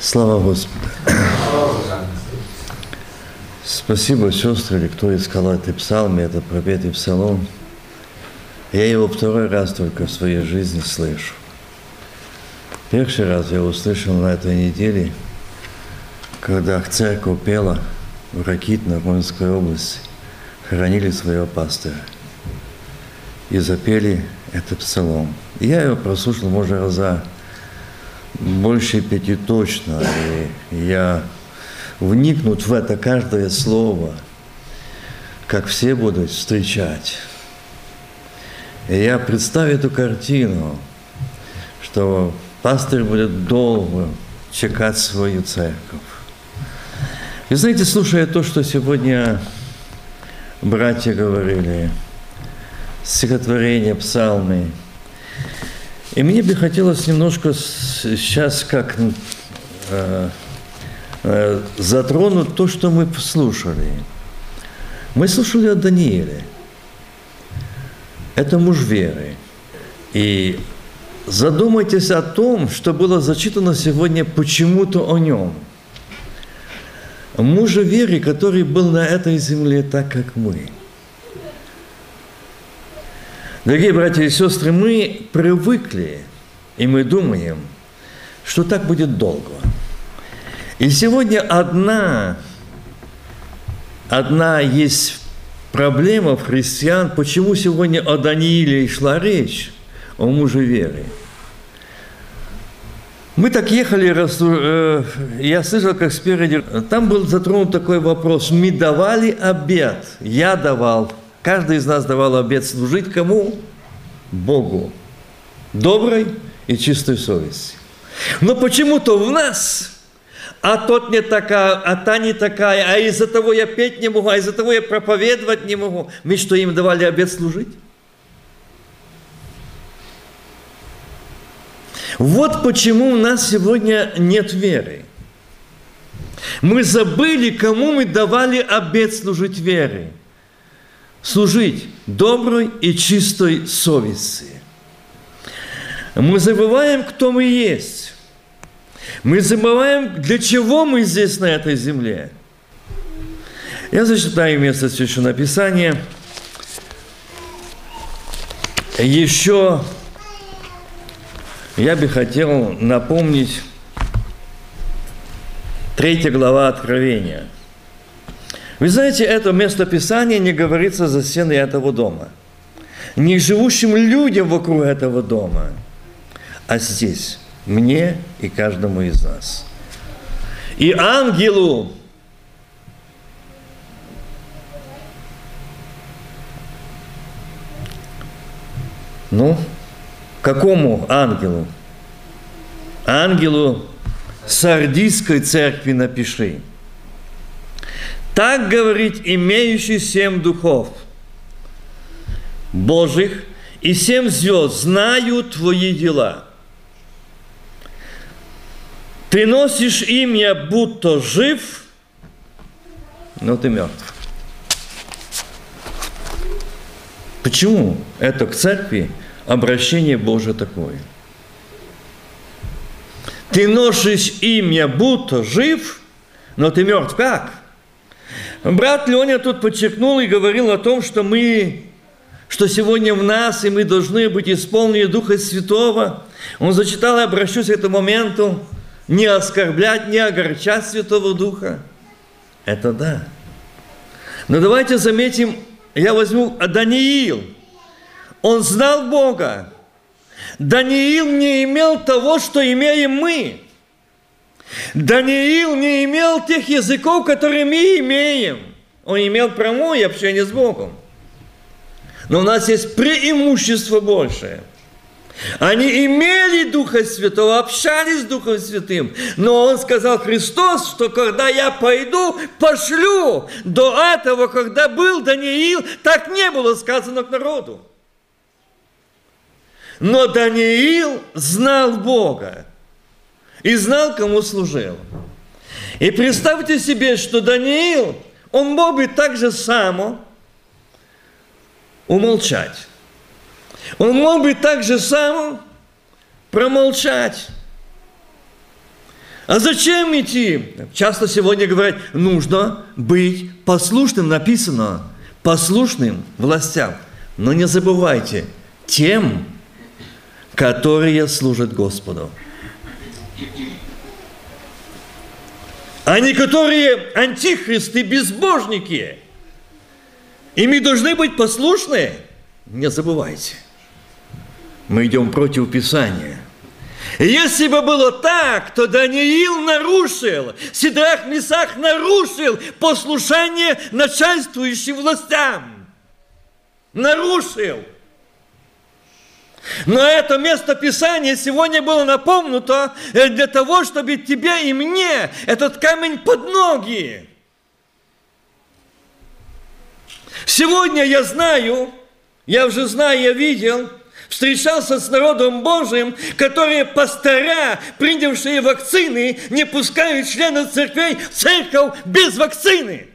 Слава Господу. Спасибо, сестры, кто искал эти псалмы, это пропетый псалом. Я его второй раз только в своей жизни слышу. Первый раз я услышал на этой неделе, когда церковь пела в Ракитно, Ромской области, хоронили своего пастора. И запели этот псалом. Я его прослушал, может, раза больше пяти точно. И я вникнут в это каждое слово, как все будут встречать. И я представлю эту картину, что пастор будет долго чекать свою церковь. И знаете, слушая то, что сегодня братья говорили, стихотворение, псалмы, и мне бы хотелось немножко сейчас как э, э, затронуть то, что мы слушали. Мы слушали о Данииле. Это муж веры. И задумайтесь о том, что было зачитано сегодня почему-то о нем. Мужа веры, который был на этой земле так, как мы – Дорогие братья и сестры, мы привыкли, и мы думаем, что так будет долго. И сегодня одна, одна есть проблема в христиан, почему сегодня о Данииле шла речь, о муже веры. Мы так ехали, э, я слышал, как спереди, там был затронут такой вопрос, мы давали обед, я давал, Каждый из нас давал обет служить кому? Богу. Доброй и чистой совести. Но почему-то в нас, а тот не такая, а та не такая, а из-за того я петь не могу, а из-за того я проповедовать не могу. Мы что, им давали обет служить? Вот почему у нас сегодня нет веры. Мы забыли, кому мы давали обет служить верой служить доброй и чистой совести. Мы забываем, кто мы есть. Мы забываем, для чего мы здесь, на этой земле. Я зачитаю место Священного Писания. Еще я бы хотел напомнить третья глава Откровения – вы знаете, это местописание не говорится за стены этого дома. Не живущим людям вокруг этого дома, а здесь, мне и каждому из нас. И ангелу, ну, какому ангелу? Ангелу Сардийской церкви напиши – так говорит имеющий семь духов Божьих и семь звезд, знаю твои дела. Ты носишь имя, будто жив, но ты мертв. Почему это к церкви обращение Божие такое? Ты носишь имя, будто жив, но ты мертв. Как? Брат Леня тут подчеркнул и говорил о том, что мы, что сегодня в нас, и мы должны быть исполнены Духа Святого. Он зачитал, и обращусь к этому моменту, не оскорблять, не огорчать Святого Духа. Это да. Но давайте заметим, я возьму Даниил. Он знал Бога. Даниил не имел того, что имеем мы. Даниил не имел тех языков, которые мы имеем. Он имел прямое общение с Богом. Но у нас есть преимущество большее. Они имели Духа Святого, общались с Духом Святым. Но он сказал Христос, что когда я пойду, пошлю. До этого, когда был Даниил, так не было сказано к народу. Но Даниил знал Бога и знал, кому служил. И представьте себе, что Даниил, он мог бы так же само умолчать. Он мог бы так же само промолчать. А зачем идти? Часто сегодня говорят, нужно быть послушным, написано, послушным властям. Но не забывайте, тем, которые служат Господу. А не которые антихристы, безбожники. И мы должны быть послушны. Не забывайте. Мы идем против Писания – если бы было так, то Даниил нарушил, Сидрах Месах нарушил послушание начальствующим властям. Нарушил. Но это место Писания сегодня было напомнуто для того, чтобы тебе и мне этот камень под ноги. Сегодня я знаю, я уже знаю, я видел – встречался с народом Божьим, которые пастора, принявшие вакцины, не пускают членов церквей в церковь без вакцины.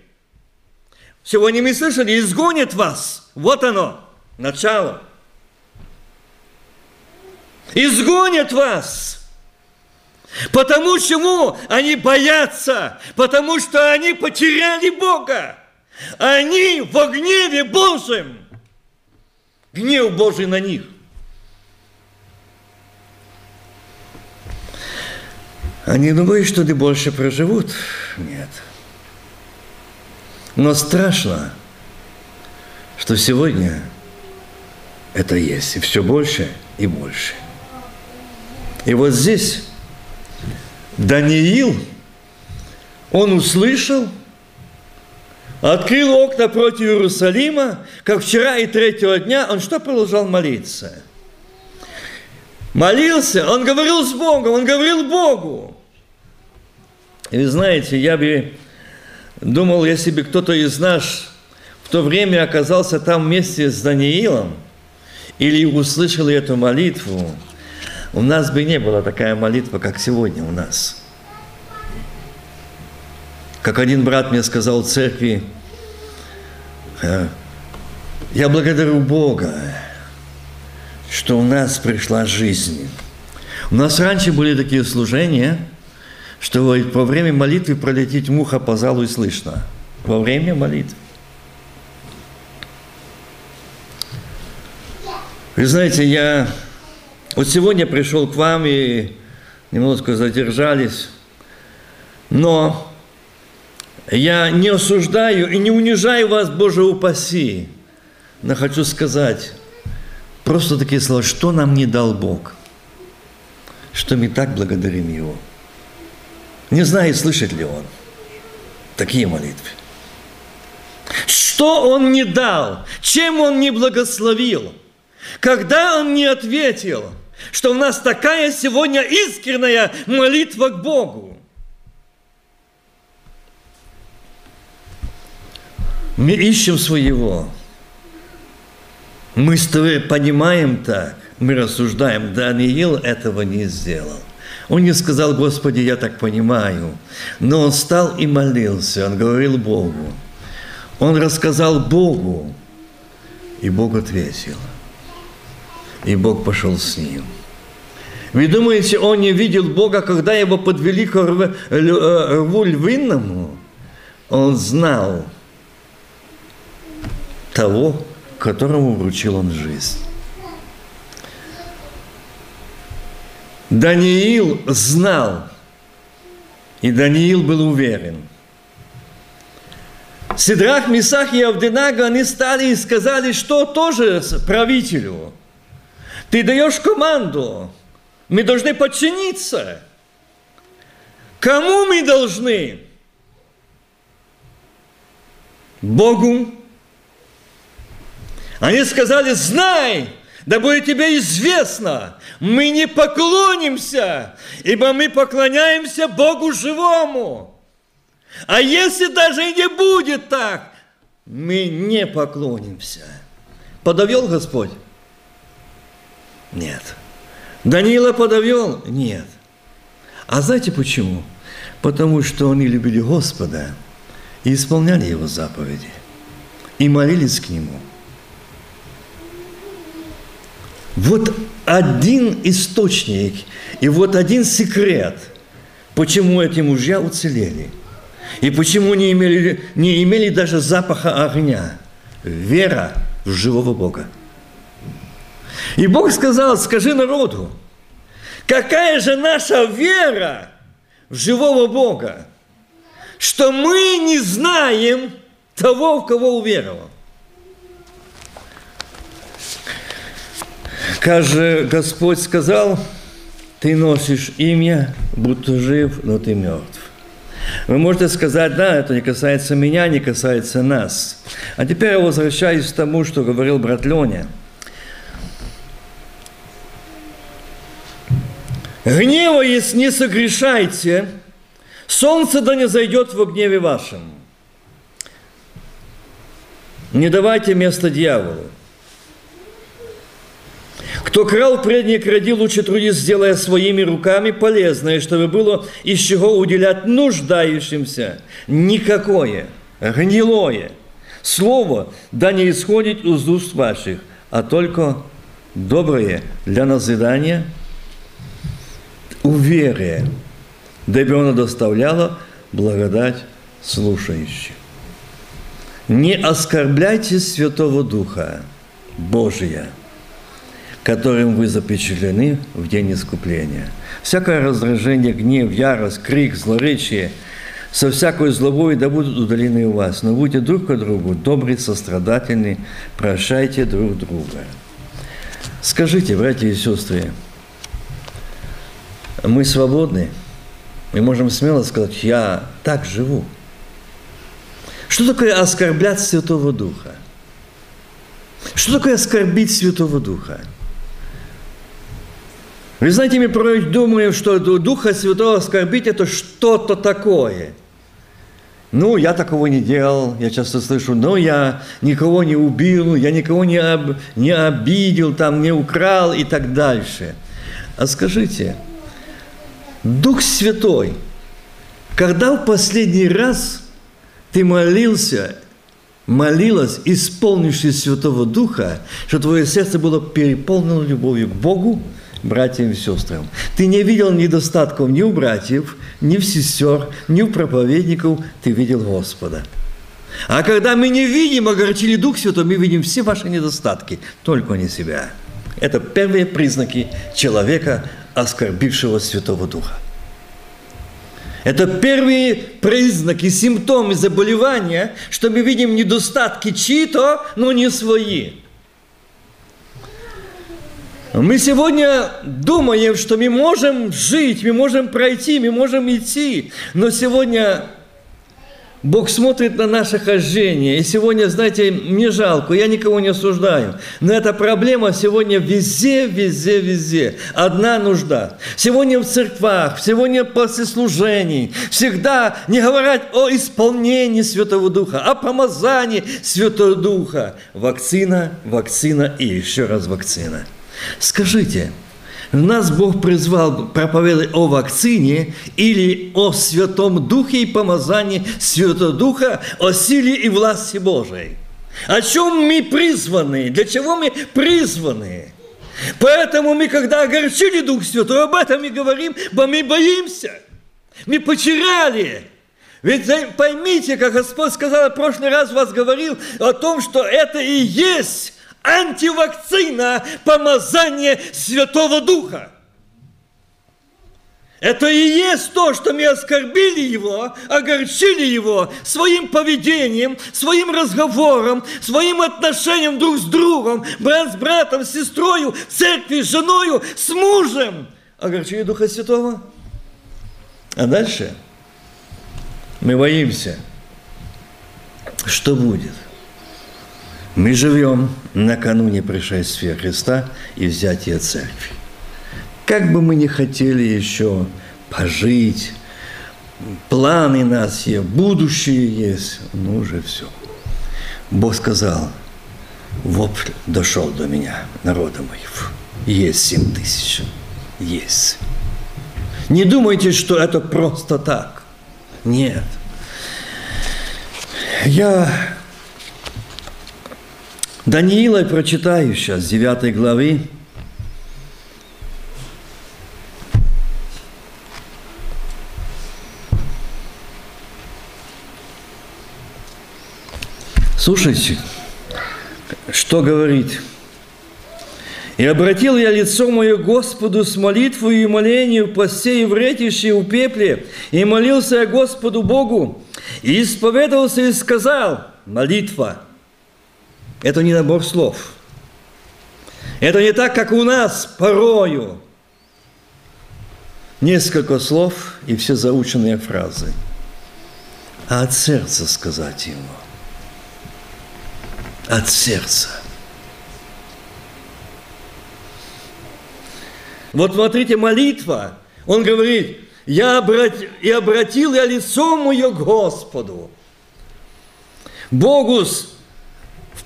Сегодня мы слышали, изгонят вас. Вот оно, начало. Изгонят вас. Потому чему они боятся? Потому что они потеряли Бога. Они в гневе Божьем. Гнев Божий на них. Они думают, что они больше проживут. Нет. Но страшно, что сегодня это есть. И все больше и больше. И вот здесь Даниил, он услышал, открыл окна против Иерусалима, как вчера и третьего дня, он что продолжал молиться – молился, он говорил с Богом, он говорил Богу. И вы знаете, я бы думал, если бы кто-то из нас в то время оказался там вместе с Даниилом, или услышал эту молитву, у нас бы не была такая молитва, как сегодня у нас. Как один брат мне сказал в церкви, «Э, я благодарю Бога, что у нас пришла жизнь. У нас раньше были такие служения, что во время молитвы пролететь муха по залу и слышно. Во время молитвы. Вы знаете, я вот сегодня пришел к вам и немножко задержались, но я не осуждаю и не унижаю вас, Боже упаси, но хочу сказать, Просто такие слова, что нам не дал Бог, что мы так благодарим Его. Не знаю, слышит ли Он такие молитвы. Что Он не дал, чем Он не благословил, когда Он не ответил, что у нас такая сегодня искренняя молитва к Богу. Мы ищем своего, мы понимаем так, мы рассуждаем, Даниил этого не сделал. Он не сказал, Господи, я так понимаю. Но он стал и молился, он говорил Богу. Он рассказал Богу, и Бог ответил. И Бог пошел с ним. Вы думаете, он не видел Бога, когда его подвели к рву львиному? Он знал того, которому вручил он жизнь. Даниил знал, и Даниил был уверен. Сидрах, Мисах и Авденага, они стали и сказали, что тоже правителю. Ты даешь команду, мы должны подчиниться. Кому мы должны? Богу они сказали, знай, да будет тебе известно, мы не поклонимся, ибо мы поклоняемся Богу живому. А если даже и не будет так, мы не поклонимся. Подовел Господь? Нет. Даниила подовел? Нет. А знаете почему? Потому что они любили Господа и исполняли Его заповеди, и молились к Нему – вот один источник и вот один секрет, почему эти мужья уцелели. И почему не имели, не имели даже запаха огня. Вера в живого Бога. И Бог сказал, скажи народу, какая же наша вера в живого Бога, что мы не знаем того, в кого уверовал. Как же Господь сказал, ты носишь имя, будто жив, но ты мертв. Вы можете сказать, да, это не касается меня, не касается нас. А теперь я возвращаюсь к тому, что говорил брат Леня. Гневаясь, не согрешайте, солнце да не зайдет в гневе вашем. Не давайте место дьяволу. Кто крал предние кради, лучше трудись, сделая своими руками полезное, чтобы было из чего уделять нуждающимся. Никакое гнилое слово да не исходит из уст ваших, а только доброе для назидания, уверие, дабы оно доставляло благодать слушающим. Не оскорбляйте Святого Духа Божия – которым вы запечатлены в день искупления. Всякое раздражение, гнев, ярость, крик, злоречие со всякой злобой да будут удалены у вас. Но будьте друг к другу добрые, сострадательны, прощайте друг друга. Скажите, братья и сестры, мы свободны, мы можем смело сказать, я так живу. Что такое оскорблять Святого Духа? Что такое оскорбить Святого Духа? Вы знаете, мы порой думаем, что Духа Святого оскорбить – это что-то такое. Ну, я такого не делал, я часто слышу, но я никого не убил, я никого не, об, не обидел, там, не украл и так дальше. А скажите, Дух Святой, когда в последний раз ты молился, молилась, исполнившись Святого Духа, что твое сердце было переполнено любовью к Богу, братьям и сестрам. Ты не видел недостатков ни у братьев, ни в сестер, ни у проповедников, ты видел Господа. А когда мы не видим, огорчили Дух Святой, мы видим все ваши недостатки, только не себя. Это первые признаки человека, оскорбившего Святого Духа. Это первые признаки, симптомы заболевания, что мы видим недостатки чьи-то, но не свои. Мы сегодня думаем, что мы можем жить, мы можем пройти, мы можем идти, но сегодня Бог смотрит на наше хождение. И сегодня, знаете, мне жалко, я никого не осуждаю. Но эта проблема сегодня везде, везде, везде. Одна нужда. Сегодня в церквах, сегодня после служений. Всегда не говорят о исполнении Святого Духа, о помазании Святого Духа. Вакцина, вакцина и еще раз вакцина. Скажите, нас Бог призвал проповедовать о вакцине или о Святом Духе и помазании Святого Духа, о силе и власти Божией. О чем мы призваны? Для чего мы призваны? Поэтому мы, когда огорчили Дух Святой, об этом и говорим, бо мы боимся. Мы потеряли. Ведь поймите, как Господь сказал, в прошлый раз вас говорил о том, что это и есть антивакцина помазание Святого Духа. Это и есть то, что мы оскорбили его, огорчили его своим поведением, своим разговором, своим отношением друг с другом, брат с братом, с сестрой, церкви, с женою, с мужем. Огорчили Духа Святого. А дальше мы боимся, что будет. Мы живем накануне пришествия Христа и взятия церкви. Как бы мы ни хотели еще пожить, планы нас есть, будущее есть, ну уже все. Бог сказал, вопль дошел до меня, народа моего. Есть семь тысяч. Есть. Не думайте, что это просто так. Нет. Я Даниила я прочитаю сейчас, 9 главы. Слушайте, что говорит. «И обратил я лицо мое Господу с молитвою и молению, посею вретище у пепле, и молился я Господу Богу, и исповедовался и сказал, молитва – это не набор слов. Это не так, как у нас порою. Несколько слов и все заученные фразы. А от сердца сказать ему. От сердца – Вот смотрите, молитва. Он говорит, я обрат... и обратил я лицо мое к Господу. Богу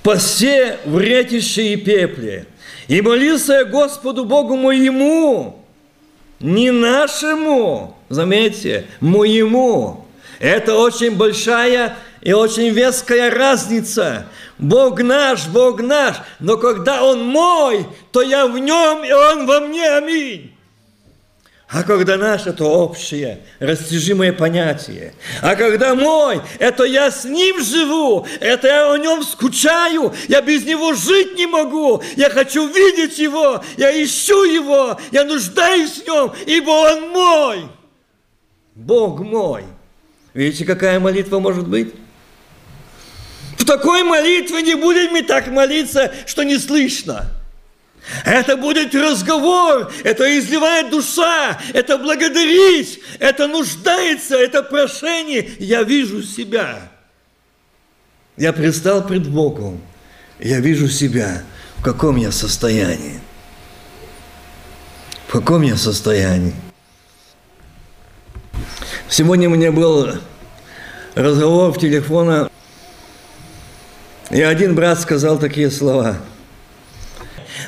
в посе, в ретище и пепле. И молился я Господу Богу моему, не нашему, заметьте, моему. Это очень большая и очень веская разница. Бог наш, Бог наш, но когда Он мой, то я в Нем, и Он во мне. Аминь. А когда наш – это общее, растяжимое понятие. А когда мой – это я с ним живу, это я о нем скучаю, я без него жить не могу, я хочу видеть его, я ищу его, я нуждаюсь в нем, ибо он мой. Бог мой. Видите, какая молитва может быть? В такой молитве не будем так молиться, что не слышно. Это будет разговор, это изливает душа, это благодарить, это нуждается, это прошение. Я вижу себя. Я предстал пред Богом. Я вижу себя, в каком я состоянии. В каком я состоянии. Сегодня у меня был разговор в телефона и один брат сказал такие слова.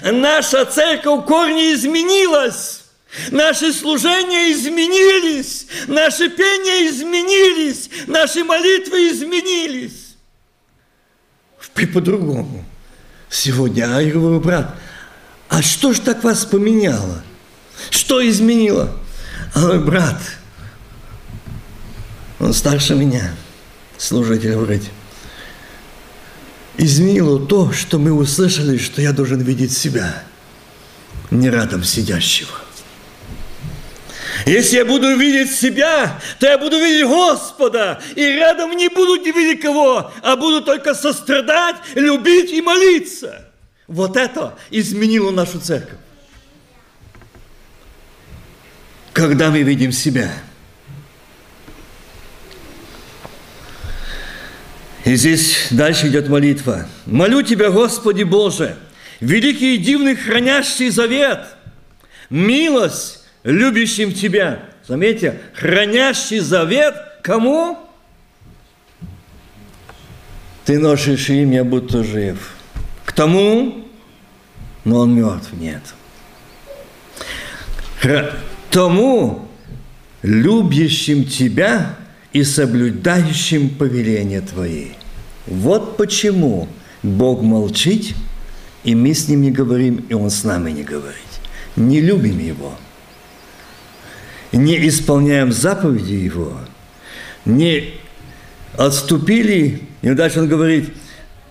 Наша церковь корни изменилась. Наши служения изменились, наши пения изменились, наши молитвы изменились. И по-другому. Сегодня, а я говорю, брат, а что ж так вас поменяло? Что изменило? А говорю, брат, он старше меня, служитель вроде изменило то, что мы услышали, что я должен видеть себя, не рядом сидящего. Если я буду видеть себя, то я буду видеть Господа, и рядом не буду видеть кого, а буду только сострадать, любить и молиться. Вот это изменило нашу церковь. Когда мы видим себя – И здесь дальше идет молитва. «Молю Тебя, Господи Боже, великий и дивный хранящий завет, милость любящим Тебя». Заметьте, хранящий завет кому? Ты носишь имя, будто жив. К тому, но он мертв, нет. Хра... Тому, любящим Тебя и соблюдающим повеления Твои. Вот почему Бог молчит, и мы с Ним не говорим, и Он с нами не говорит. Не любим Его, не исполняем заповеди Его, не отступили, и дальше Он говорит,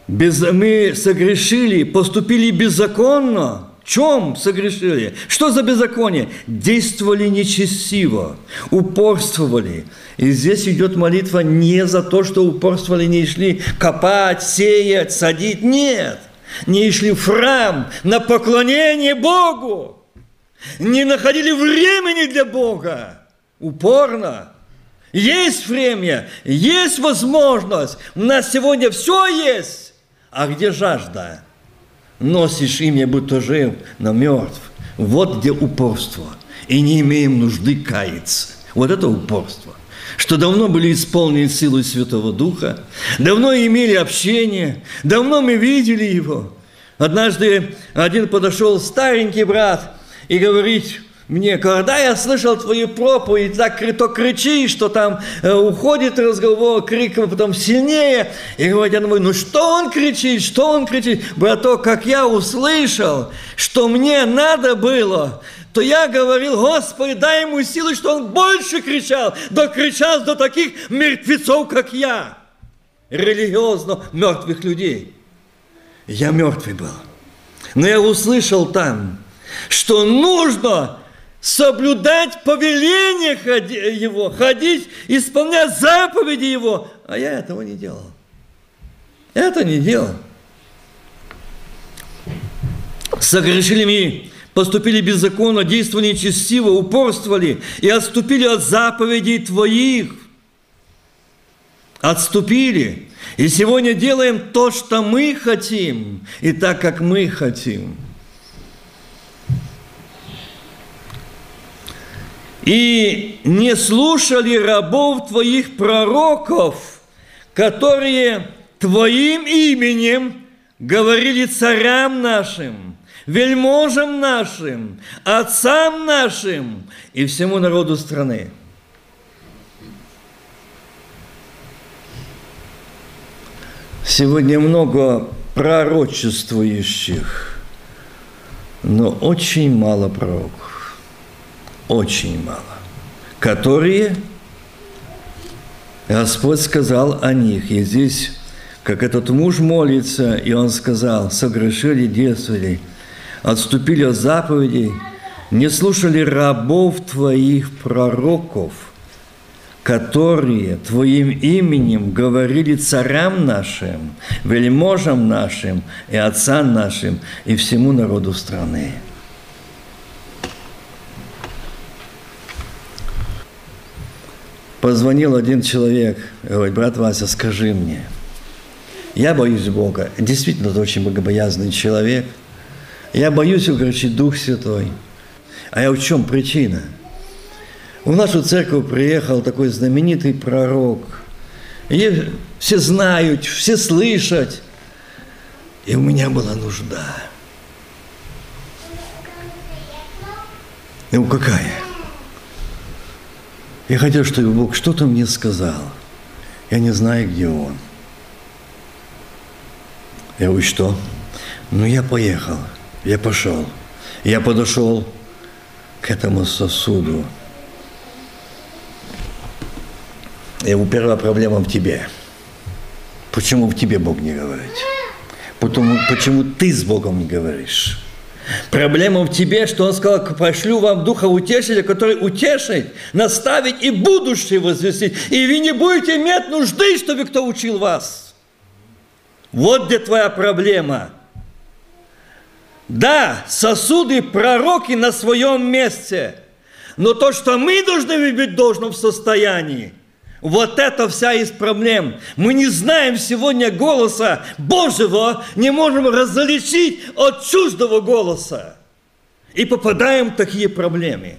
без, мы согрешили, поступили беззаконно – чем согрешили? Что за беззаконие? Действовали нечестиво, упорствовали. И здесь идет молитва не за то, что упорствовали, не шли копать, сеять, садить. Нет. Не шли в храм на поклонение Богу. Не находили времени для Бога. Упорно. Есть время, есть возможность. У нас сегодня все есть. А где жажда? Носишь имя, будто жив, но мертв. Вот где упорство. И не имеем нужды каяться. Вот это упорство. Что давно были исполнены силой Святого Духа, давно имели общение, давно мы видели его. Однажды один подошел старенький брат и говорит, мне, когда я слышал твою проповедь, так то кричишь, что там э, уходит разговор, крик потом сильнее. И говорит, я думаю, ну что он кричит, что он кричит? Браток, как я услышал, что мне надо было, то я говорил, Господи, дай ему силы, что он больше кричал, докричал до таких мертвецов, как я. религиозно мертвых людей. Я мертвый был. Но я услышал там, что нужно соблюдать повеление его, ходить, исполнять заповеди его. А я этого не делал. Это не делал. Согрешили мы, поступили беззаконно, действовали нечестиво, упорствовали и отступили от заповедей Твоих. Отступили. И сегодня делаем то, что мы хотим, и так, как мы хотим – и не слушали рабов твоих пророков, которые твоим именем говорили царям нашим, вельможам нашим, отцам нашим и всему народу страны. Сегодня много пророчествующих, но очень мало пророков очень мало, которые Господь сказал о них. И здесь, как этот муж молится, и он сказал, согрешили, действовали, отступили от заповедей, не слушали рабов твоих пророков, которые Твоим именем говорили царям нашим, вельможам нашим и отцам нашим и всему народу страны. Позвонил один человек, говорит, брат Вася, скажи мне, я боюсь Бога. Действительно, это очень богобоязный человек. Я боюсь, короче, Дух Святой. А я в чем причина? В нашу церковь приехал такой знаменитый пророк. И все знают, все слышат. И у меня была нужда. Ну, какая? Я хотел, чтобы Бог что-то мне сказал. Я не знаю, где Он. Я говорю, что? Ну, я поехал, я пошел. Я подошел к этому сосуду. И первая проблема в тебе. Почему в тебе Бог не говорит? Потому, почему ты с Богом не говоришь? Проблема в тебе, что он сказал, пошлю вам Духа Утешителя, который утешит, наставить и будущее возвестить. И вы не будете иметь нужды, чтобы кто учил вас. Вот где твоя проблема. Да, сосуды пророки на своем месте. Но то, что мы должны быть в должном состоянии, вот это вся из проблем. Мы не знаем сегодня голоса Божьего, не можем различить от чуждого голоса. И попадаем в такие проблемы.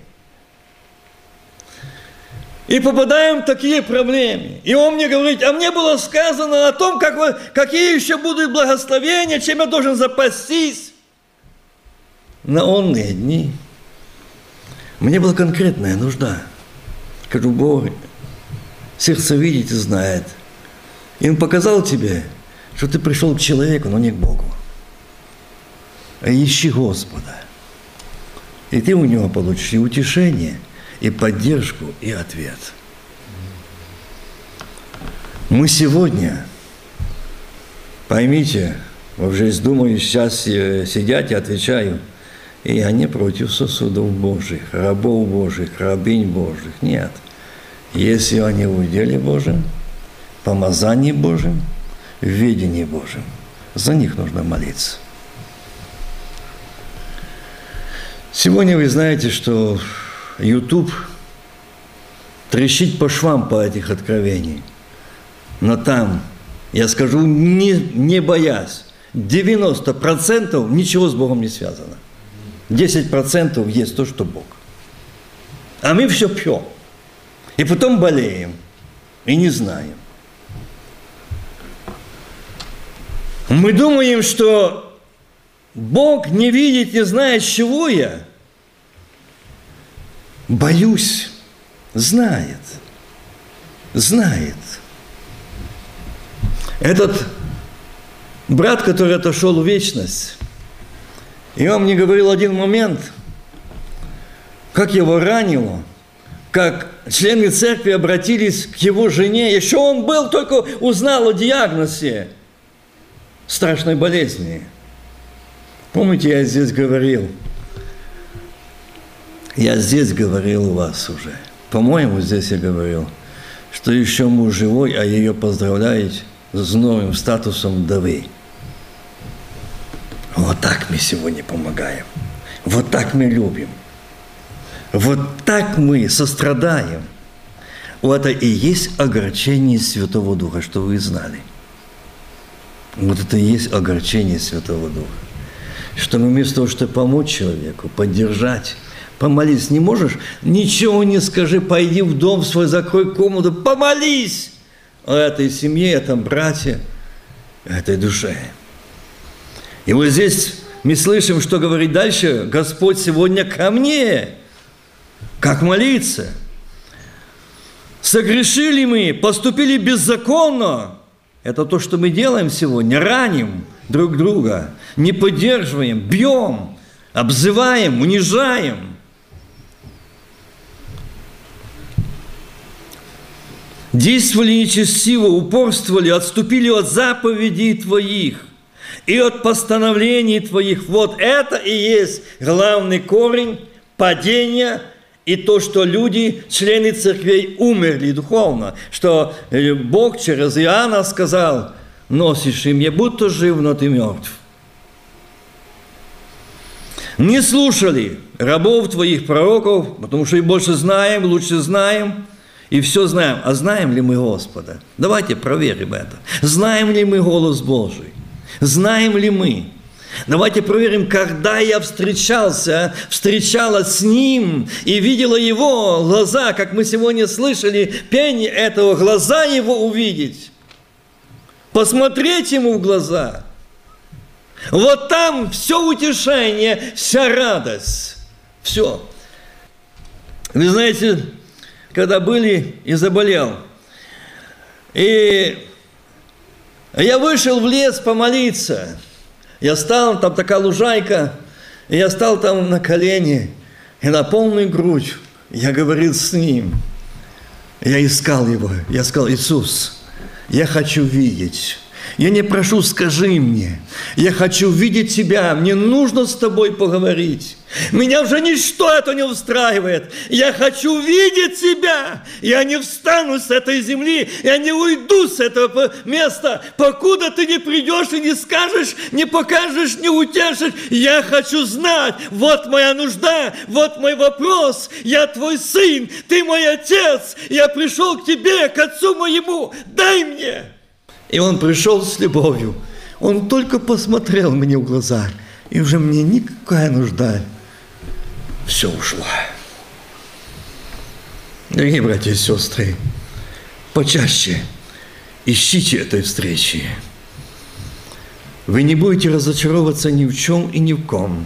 И попадаем в такие проблемы. И он мне говорит, а мне было сказано о том, как вы, какие еще будут благословения, чем я должен запастись на онные дни. Мне была конкретная нужда. Скажу, Бог, сердце видит и знает. И он показал тебе, что ты пришел к человеку, но не к Богу. А ищи Господа. И ты у него получишь и утешение, и поддержку, и ответ. Мы сегодня, поймите, уже думаю, сейчас сидят и отвечаю, и не против сосудов Божьих, рабов Божьих, рабынь Божьих. Нет – если они в уделе Божьем, помазании Божьем, в видении Божьем. За них нужно молиться. Сегодня вы знаете, что YouTube трещит по швам по этих откровений. Но там, я скажу, не, не боясь, 90% ничего с Богом не связано. 10% есть то, что Бог. А мы все пьем. И потом болеем и не знаем. Мы думаем, что Бог не видит, не знает, чего я. Боюсь, знает, знает. Этот брат, который отошел в вечность, и он мне говорил один момент, как его ранило – как члены церкви обратились к его жене. Еще он был, только узнал о диагнозе страшной болезни. Помните, я здесь говорил, я здесь говорил у вас уже, по-моему, здесь я говорил, что еще муж живой, а ее поздравляет с новым статусом вдовы. Вот так мы сегодня помогаем. Вот так мы любим. Вот так мы сострадаем. Вот это и есть огорчение Святого Духа, что вы знали. Вот это и есть огорчение Святого Духа. Что мы вместо того, чтобы помочь человеку, поддержать, помолись, не можешь, ничего не скажи, пойди в дом свой, закрой комнату, помолись о этой семье, этом брате, этой душе. И вот здесь мы слышим, что говорит дальше, Господь сегодня ко мне. Как молиться? Согрешили мы, поступили беззаконно. Это то, что мы делаем сегодня. Раним друг друга, не поддерживаем, бьем, обзываем, унижаем. Действовали нечестиво, упорствовали, отступили от заповедей Твоих и от постановлений Твоих. Вот это и есть главный корень падения и то, что люди, члены церквей, умерли духовно, что э, Бог через Иоанна сказал, носишь им, я будто жив, но ты мертв. Не слушали рабов твоих пророков, потому что и больше знаем, лучше знаем, и все знаем. А знаем ли мы Господа? Давайте проверим это. Знаем ли мы голос Божий? Знаем ли мы? Давайте проверим, когда я встречался, встречалась с Ним и видела Его глаза, как мы сегодня слышали пение этого, глаза Его увидеть, посмотреть Ему в глаза. Вот там все утешение, вся радость, все. Вы знаете, когда были и заболел, и я вышел в лес помолиться. Я стал, там такая лужайка, и я стал там на колени и на полную грудь. Я говорил с ним. Я искал его. Я сказал, Иисус, я хочу видеть. Я не прошу, скажи мне. Я хочу видеть тебя. Мне нужно с тобой поговорить. Меня уже ничто это не устраивает. Я хочу видеть тебя. Я не встану с этой земли. Я не уйду с этого места, покуда ты не придешь и не скажешь, не покажешь, не утешишь. Я хочу знать. Вот моя нужда, вот мой вопрос. Я твой сын, ты мой отец. Я пришел к тебе, к отцу моему. Дай мне. И он пришел с любовью. Он только посмотрел мне в глаза, и уже мне никакая нужда все ушло. Дорогие братья и сестры, почаще ищите этой встречи. Вы не будете разочаровываться ни в чем и ни в ком,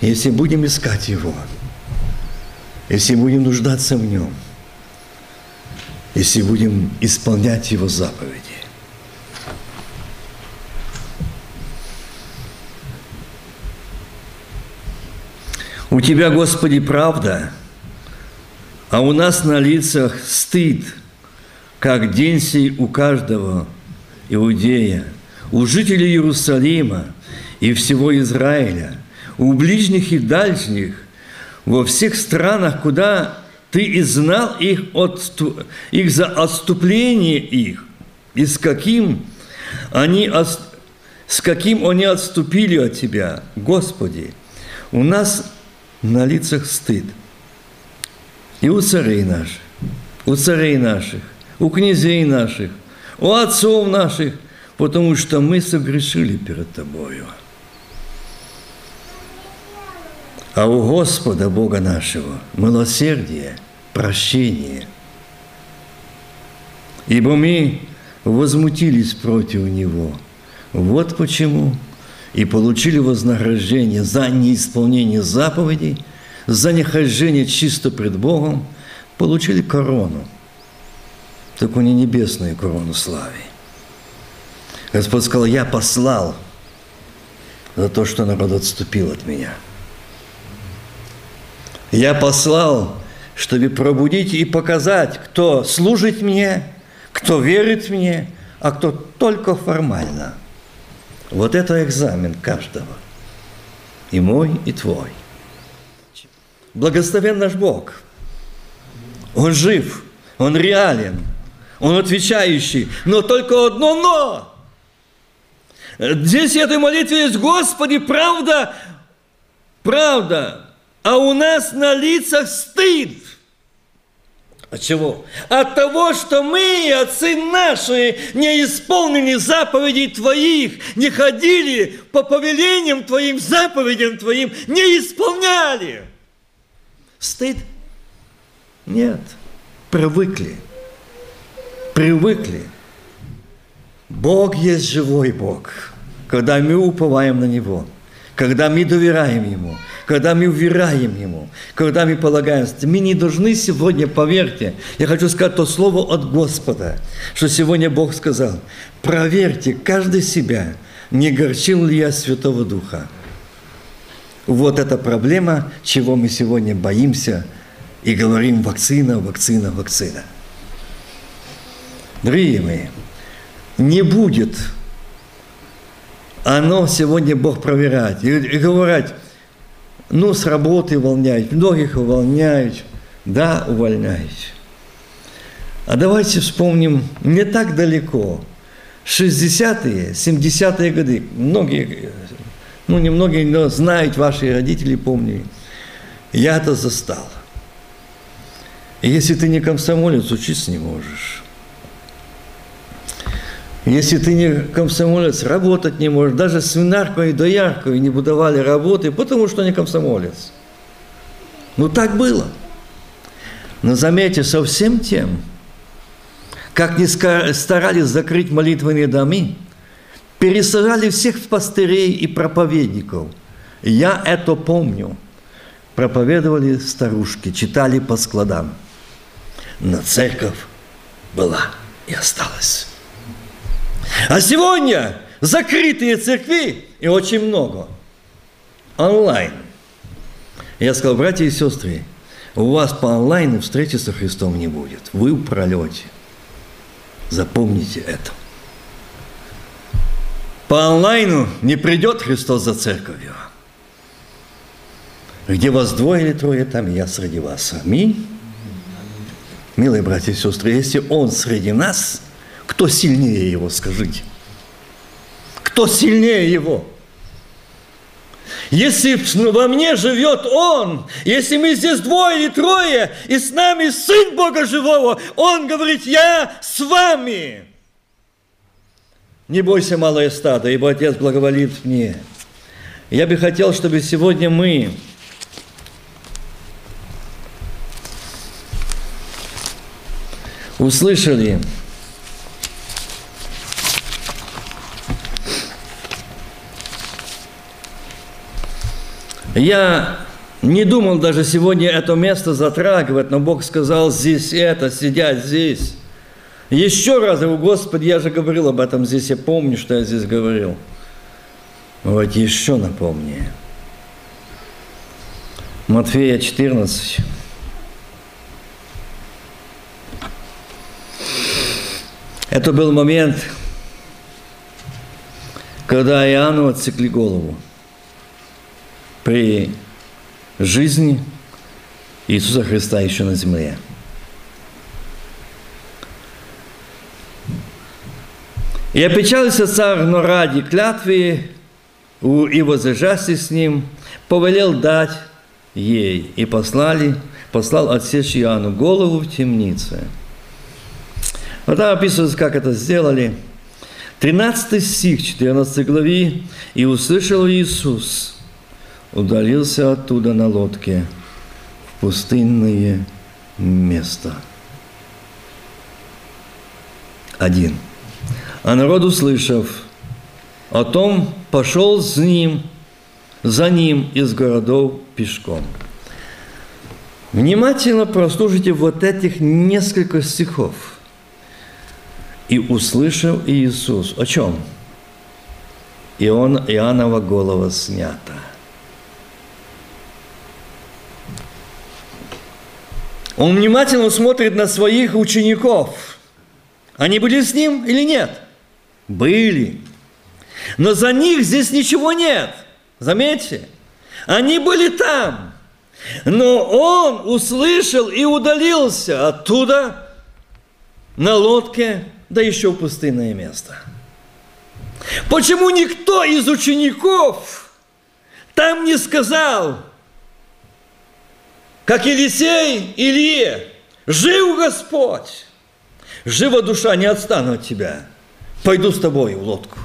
если будем искать Его, если будем нуждаться в Нем, если будем исполнять Его заповеди. У Тебя, Господи, правда, а у нас на лицах стыд, как день сей у каждого иудея, у жителей Иерусалима и всего Израиля, у ближних и дальних, во всех странах, куда Ты изгнал их, от, их за отступление их, и с каким они, с каким они отступили от Тебя, Господи. У нас на лицах стыд. И у царей наших, у царей наших, у князей наших, у отцов наших, потому что мы согрешили перед Тобою. А у Господа Бога нашего милосердие, прощение. Ибо мы возмутились против Него. Вот почему и получили вознаграждение за неисполнение заповедей, за нехождение чисто пред Богом, получили корону, такую не небесную корону славы. Господь сказал, я послал за то, что народ отступил от меня. Я послал чтобы пробудить и показать, кто служит мне, кто верит мне, а кто только формально. Вот это экзамен каждого. И мой, и твой. Благословен наш Бог. Он жив, Он реален, Он отвечающий. Но только одно «но». Здесь в этой молитве есть «Господи, правда, правда, а у нас на лицах стыд». От чего? От того, что мы, отцы наши, не исполнили заповедей Твоих, не ходили по повелениям Твоим, заповедям Твоим, не исполняли. Стыд? Нет. Привыкли. Привыкли. Бог есть живой Бог, когда мы уповаем на Него, когда мы доверяем Ему, когда мы уверяем Ему, когда мы полагаемся. Мы не должны сегодня, поверьте, я хочу сказать то слово от Господа, что сегодня Бог сказал, проверьте каждый себя, не горчил ли я Святого Духа. Вот эта проблема, чего мы сегодня боимся и говорим вакцина, вакцина, вакцина. Дорогие мои, не будет оно сегодня Бог проверять. И, и говорить, ну, с работы увольняют, многих увольняют, да, увольняют. А давайте вспомним не так далеко, 60-е, 70-е годы, многие ну, немногие но знают, ваши родители помнили. Я это застал. И если ты не комсомолец, учиться не можешь. Если ты не комсомолец, работать не можешь. Даже свинаркой и дояркой не будовали работы, потому что не комсомолец. Ну так было. Но заметьте, со всем тем, как не старались закрыть молитвенные дома, пересажали всех пастырей и проповедников. Я это помню. Проповедовали старушки, читали по складам. Но церковь была и осталась. А сегодня закрытые церкви и очень много. Онлайн. Я сказал, братья и сестры, у вас по онлайну встречи со Христом не будет. Вы в пролете. Запомните это. По онлайну не придет Христос за церковью. Где вас двое или трое, там я среди вас. Аминь. Милые братья и сестры, если Он среди нас, кто сильнее Его, скажите? Кто сильнее Его? Если во мне живет Он, если мы здесь двое или трое, и с нами Сын Бога Живого, Он говорит, я с вами. Не бойся, малое стадо, ибо Отец благоволит мне. Я бы хотел, чтобы сегодня мы услышали Я не думал даже сегодня это место затрагивать, но Бог сказал здесь это, сидять здесь. Еще раз, говорю, Господи, я же говорил об этом здесь, я помню, что я здесь говорил. Вот еще напомни. Матфея 14. Это был момент, когда Иоанну отсекли голову при жизни Иисуса Христа еще на земле. И опечалился царь, но ради клятвы и возжасти с ним, повелел дать ей, и послали, послал отсечь Иоанну голову в темнице. Вот там описывается, как это сделали. 13 стих 14 главе. «И услышал Иисус, удалился оттуда на лодке в пустынное место». Один – а народ, услышав о том, пошел с ним, за ним из городов пешком. Внимательно прослушайте вот этих несколько стихов. И услышал Иисус. О чем? И он, Иоаннова голова снята. Он внимательно смотрит на своих учеников. Они были с ним или нет? Были. Но за них здесь ничего нет. Заметьте, они были там. Но он услышал и удалился оттуда на лодке, да еще в пустынное место. Почему никто из учеников там не сказал, как Елисей Илье, жив Господь, жива душа, не отстану от тебя, пойду с тобой в лодку.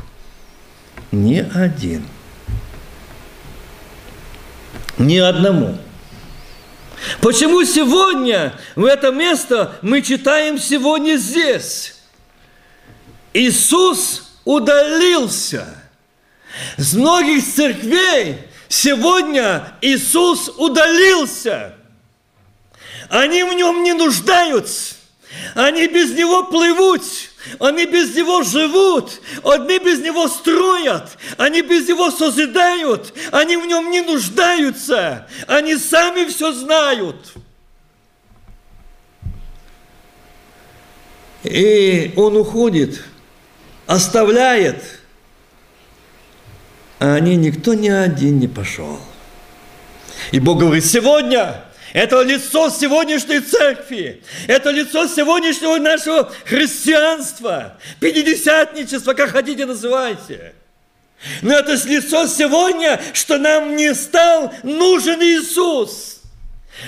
Ни один. Ни одному. Почему сегодня в это место мы читаем сегодня здесь? Иисус удалился. С многих церквей сегодня Иисус удалился. Они в нем не нуждаются. Они без него плывут. Они без него живут, они без него строят, они без него созидают, они в нем не нуждаются, они сами все знают. И он уходит, оставляет, а они никто ни один не пошел. И Бог говорит, сегодня это лицо сегодняшней церкви. Это лицо сегодняшнего нашего христианства. Пятидесятничества, как хотите называйте. Но это лицо сегодня, что нам не стал нужен Иисус.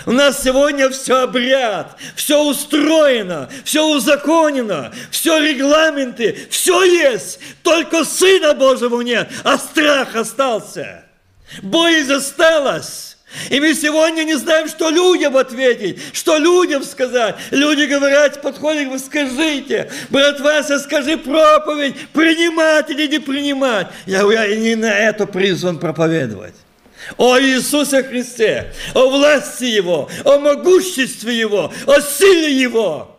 У нас сегодня все обряд, все устроено, все узаконено, все регламенты, все есть, только Сына Божьего нет, а страх остался. Боязнь осталась. И мы сегодня не знаем, что людям ответить, что людям сказать. Люди говорят, подходят, вы скажите, брат Вася, скажи проповедь, принимать или не принимать. Я говорю, я не на это призван проповедовать. О Иисусе Христе, о власти Его, о могуществе Его, о силе Его.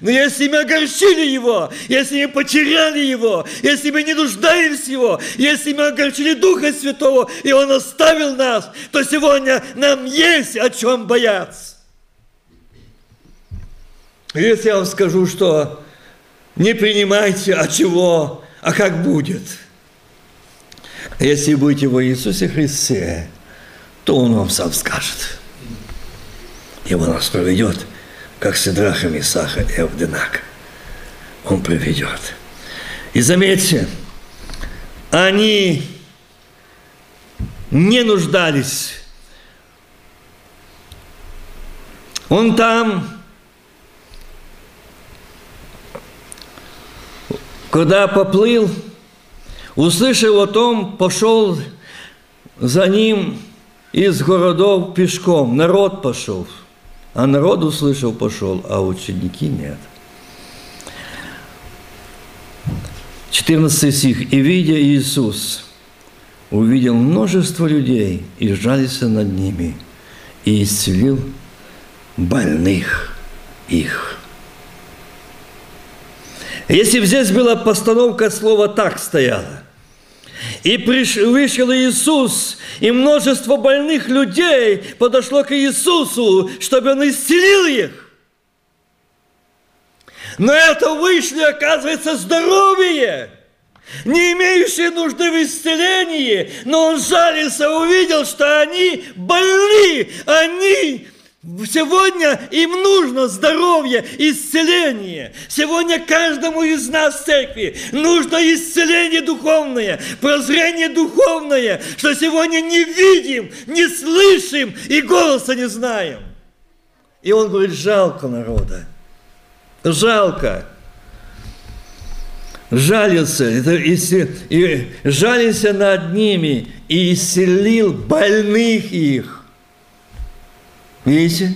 Но если мы огорчили Его, если мы потеряли Его, если мы не нуждаемся в Его, если мы огорчили Духа Святого, и Он оставил нас, то сегодня нам есть о чем бояться. Если я вам скажу, что не принимайте, а чего, а как будет. Если будете во Иисусе Христе, то Он вам сам скажет. И Он нас проведет – как Сидраха, Мисаха и Авденак. Он приведет. И заметьте, они не нуждались. Он там, когда поплыл, услышал о том, пошел за ним из городов пешком, народ пошел – а народ услышал, пошел, а ученики нет. 14 стих. «И видя Иисус, увидел множество людей и сжалился над ними, и исцелил больных их». Если бы здесь была постановка слова «так» стояла, и приш, вышел Иисус, и множество больных людей подошло к Иисусу, чтобы Он исцелил их. Но это вышли, оказывается, здоровые, не имеющие нужды в исцелении, но он жалился, увидел, что они больны, они Сегодня им нужно здоровье, исцеление. Сегодня каждому из нас в церкви нужно исцеление духовное, прозрение духовное, что сегодня не видим, не слышим и голоса не знаем. И он говорит, жалко народа, жалко. Жалился, и жалился над ними и исцелил больных их. Видите?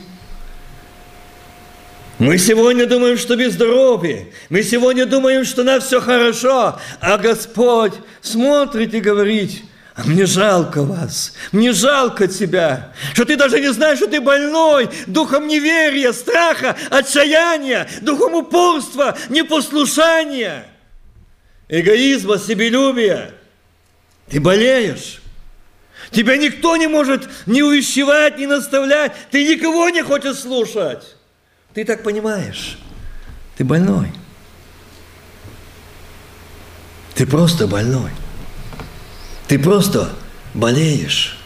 Мы сегодня думаем, что мы здоровы. Мы сегодня думаем, что нас все хорошо. А Господь смотрит и говорит, а мне жалко вас, мне жалко тебя, что ты даже не знаешь, что ты больной, духом неверия, страха, отчаяния, духом упорства, непослушания, эгоизма, себелюбия. Ты болеешь. Тебя никто не может ни увещевать, ни наставлять. Ты никого не хочешь слушать. ты так понимаешь, ты больной. Ты просто больной. Ты просто болеешь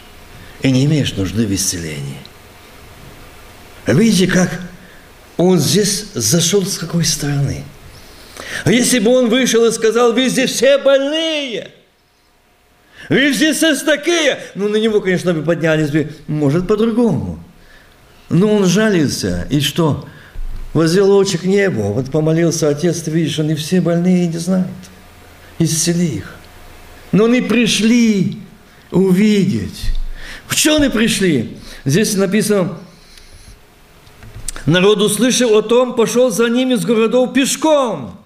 и не имеешь нужды в исцелении. Видите, как он здесь зашел с какой стороны? А если бы он вышел и сказал, вы здесь все больные, вы все такие, ну на него, конечно, бы поднялись бы, может, по-другому. Но он жалился, и что? Возвел очи к небу, вот помолился, Отец, ты видишь, они все больные не знают. Исцели их. Но они пришли увидеть. В чем они пришли? Здесь написано, народ услышал о том, пошел за ними с городов пешком.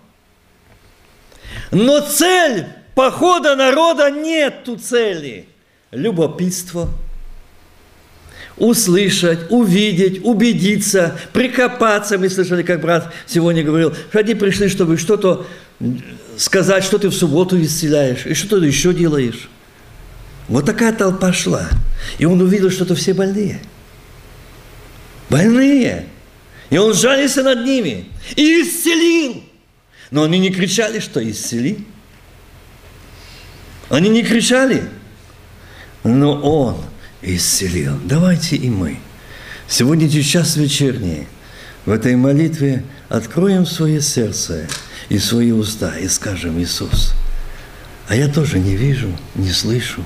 Но цель похода народа нету цели. Любопытство – услышать, увидеть, убедиться, прикопаться. Мы слышали, как брат сегодня говорил, что они пришли, чтобы что-то сказать, что ты в субботу исцеляешь, и что ты еще делаешь. Вот такая толпа шла. И он увидел, что это все больные. Больные. И он жалился над ними. И исцелил. Но они не кричали, что исцели. Они не кричали. Но он исцелил. Давайте и мы. Сегодня час вечерний в этой молитве откроем свое сердце и свои уста и скажем, Иисус, а я тоже не вижу, не слышу.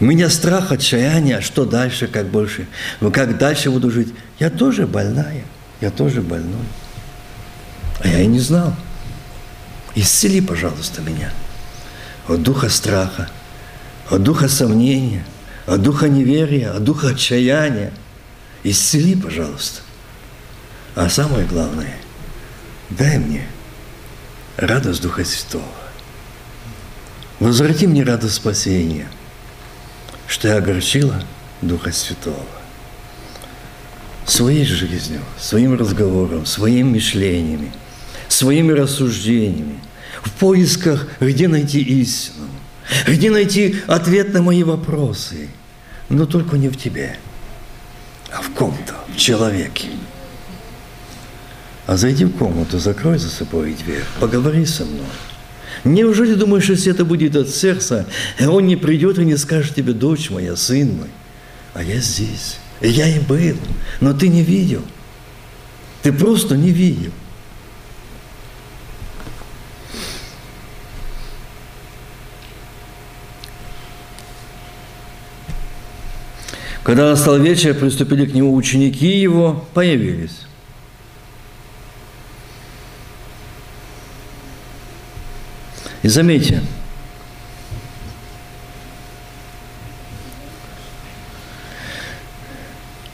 У меня страх, отчаяние, а что дальше, как больше, как дальше буду жить. Я тоже больная, я тоже больной. А я и не знал. Исцели, пожалуйста, меня от духа страха, от духа сомнения – от духа неверия, от духа отчаяния. Исцели, пожалуйста. А самое главное, дай мне радость Духа Святого. Возврати мне радость спасения, что я огорчила Духа Святого. Своей жизнью, своим разговором, своими мышлениями, своими рассуждениями, в поисках, где найти истину, где найти ответ на мои вопросы? Но только не в тебе, а в ком-то, в человеке. А зайди в комнату, закрой за собой дверь, поговори со мной. Неужели думаешь, если это будет от сердца, он не придет и не скажет тебе, дочь моя, сын мой, а я здесь. Я и был, но ты не видел. Ты просто не видел. Когда настал вечер, приступили к нему ученики его, появились. И заметьте,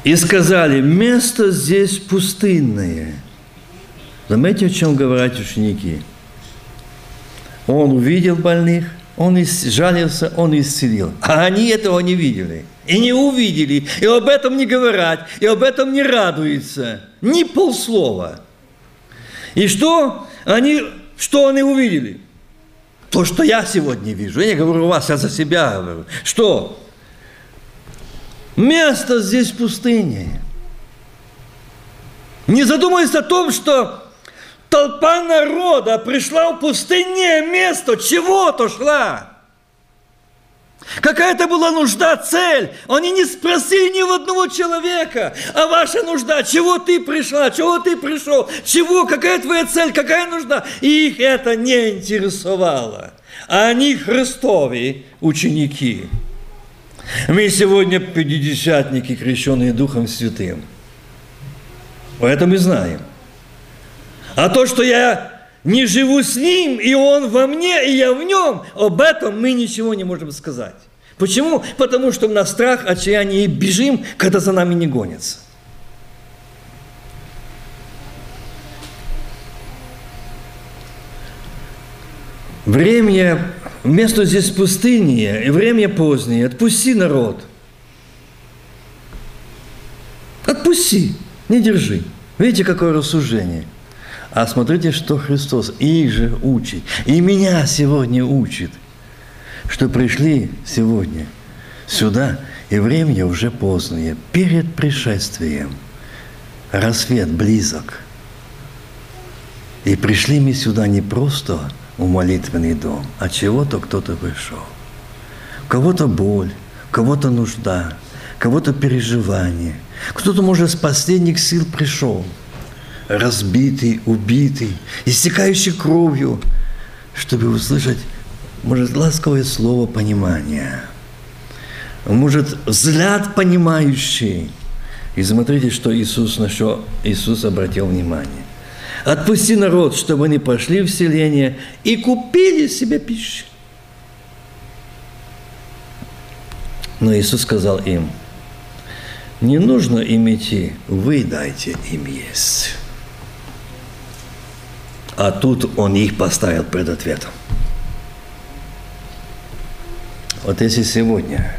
и сказали, место здесь пустынное. Заметьте, о чем говорят ученики. Он увидел больных, он жалился, он исцелил. А они этого не видели и не увидели, и об этом не говорят, и об этом не радуются. Ни полслова. И что они, что они увидели? То, что я сегодня вижу. Я не говорю вас, я за себя говорю. Что? Место здесь пустыня. Не задумываясь о том, что толпа народа пришла в пустынное место, чего-то шла. Какая-то была нужда, цель. Они не спросили ни у одного человека, а ваша нужда, чего ты пришла, чего ты пришел, чего, какая твоя цель, какая нужда. И их это не интересовало. А они Христовы ученики. Мы сегодня пятидесятники, крещенные Духом Святым. Это мы знаем. А то, что я не живу с Ним, и Он во мне, и я в Нем, об этом мы ничего не можем сказать. Почему? Потому что на страх, отчаяние и бежим, когда за нами не гонятся. Время, место здесь пустыни, и время позднее. Отпусти народ. Отпусти, не держи. Видите, какое рассуждение – а смотрите, что Христос их же учит. И меня сегодня учит, что пришли сегодня сюда, и время уже позднее, перед пришествием. Рассвет близок. И пришли мы сюда не просто в молитвенный дом, а чего-то кто-то. У кого-то боль, кого-то нужда, кого-то переживание. Кто-то, может, с последних сил пришел, разбитый, убитый, истекающий кровью, чтобы услышать, может, ласковое слово понимания, может, взгляд понимающий. И смотрите, что Иисус, на что Иисус обратил внимание. Отпусти народ, чтобы они пошли в селение и купили себе пищу. Но Иисус сказал им, не нужно им идти, вы дайте им есть. А тут Он их поставил пред ответом. Вот если сегодня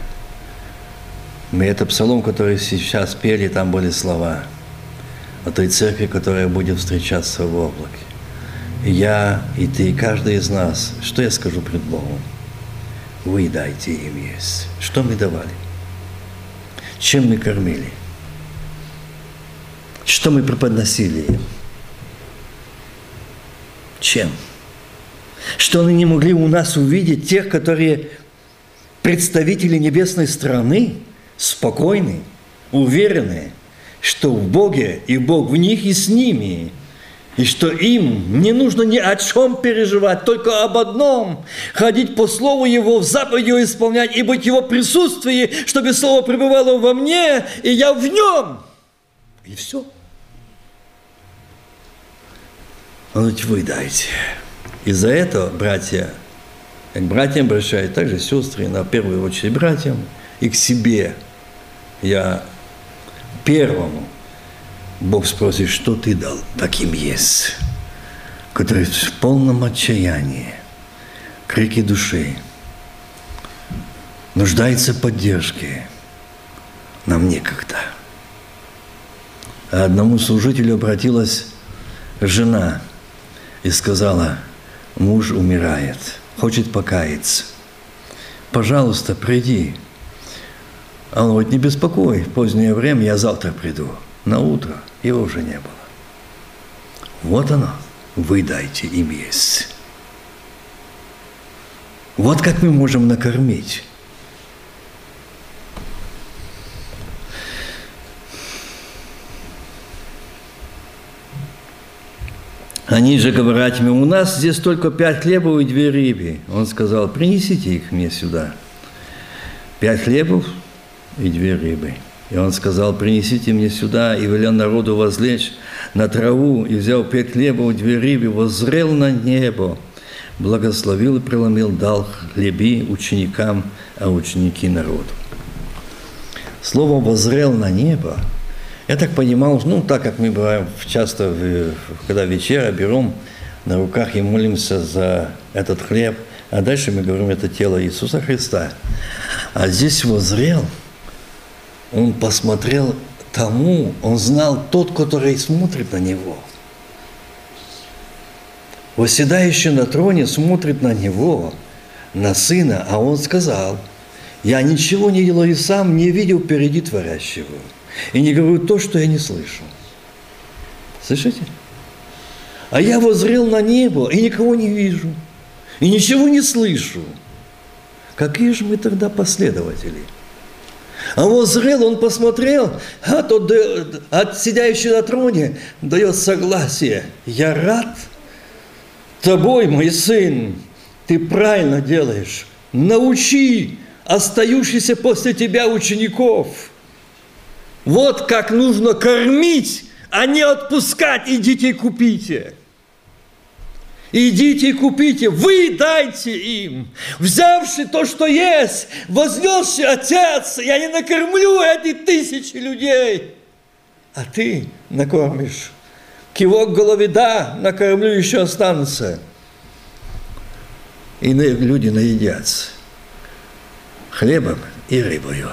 мы это псалом, который сейчас пели, там были слова – о той церкви, которая будет встречаться в облаке. Я, и ты, и каждый из нас, что я скажу пред Богом? Вы дайте им есть. Что мы давали? Чем мы кормили? Что мы преподносили им? Чем? Что они не могли у нас увидеть тех, которые представители небесной страны, спокойные, уверенные – что в Боге, и Бог в них и с ними, и что им не нужно ни о чем переживать, только об одном – ходить по Слову Его, в заповеди исполнять и быть в Его присутствии, чтобы Слово пребывало во мне, и я в нем. И все. Он говорит, вы дайте. И за это, братья, как братьям обращаюсь, также сестры, на первую очередь братьям, и к себе я первому Бог спросит, что ты дал таким есть, который в полном отчаянии, крики души, нуждается в поддержке, нам некогда. А одному служителю обратилась жена и сказала, муж умирает, хочет покаяться. Пожалуйста, приди, а он говорит, не беспокой, в позднее время я завтра приду. На утро его уже не было. Вот оно, вы дайте им есть. Вот как мы можем накормить. Они же говорят мне, у нас здесь только пять хлебов и две рыбы. Он сказал, принесите их мне сюда. Пять хлебов и две рыбы. И он сказал, принесите мне сюда, и велел народу возлечь на траву, и взял пять хлебов, две рыбы, воззрел на небо, благословил и преломил, дал хлеби ученикам, а ученики народу. Слово «воззрел на небо» я так понимал, ну, так как мы бываем часто, когда вечера берем на руках и молимся за этот хлеб, а дальше мы говорим, это тело Иисуса Христа. А здесь воззрел – он посмотрел тому, он знал тот, который смотрит на него. Восседающий на троне смотрит на него, на сына, а он сказал, я ничего не делаю сам, не видел впереди творящего. И не говорю то, что я не слышу. Слышите? А я возрел на небо и никого не вижу. И ничего не слышу. Какие же мы тогда последователи? А вот зрел, он посмотрел, а тот от сидящий на троне дает согласие. Я рад тобой, мой сын, ты правильно делаешь. Научи остающихся после тебя учеников. Вот как нужно кормить, а не отпускать, идите купите. Идите и купите, вы дайте им. Взявши то, что есть, вознесший Отец, я не накормлю эти тысячи людей. А ты накормишь. Кивок голове, да, накормлю, еще останутся. И люди наедятся хлебом и рыбою.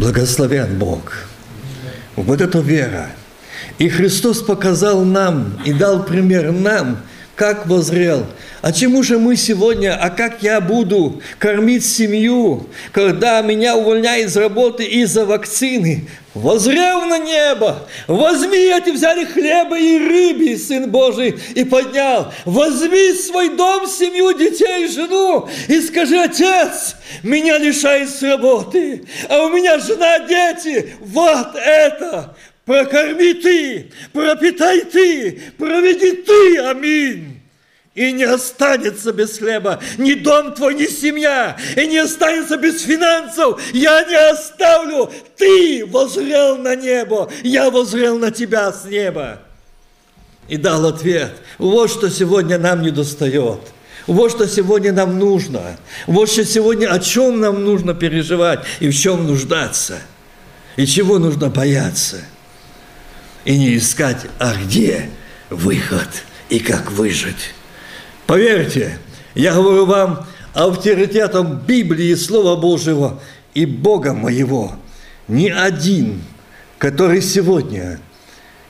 Благословен Бог. Вот это вера – и Христос показал нам и дал пример нам, как возрел. А чему же мы сегодня, а как я буду кормить семью, когда меня увольняют с работы из-за вакцины? Возрел на небо, возьми эти взяли хлеба и рыбы, Сын Божий, и поднял. Возьми свой дом, семью, детей, жену, и скажи, Отец, меня лишают с работы, а у меня жена, дети, вот это прокорми ты, пропитай ты, проведи ты, аминь. И не останется без хлеба ни дом твой, ни семья, и не останется без финансов. Я не оставлю. Ты возрел на небо, я возрел на тебя с неба. И дал ответ. Вот что сегодня нам не достает. Вот что сегодня нам нужно. Вот что сегодня, о чем нам нужно переживать и в чем нуждаться. И чего нужно бояться и не искать, а где выход и как выжить. Поверьте, я говорю вам авторитетом Библии, Слова Божьего и Бога моего. Ни один, который сегодня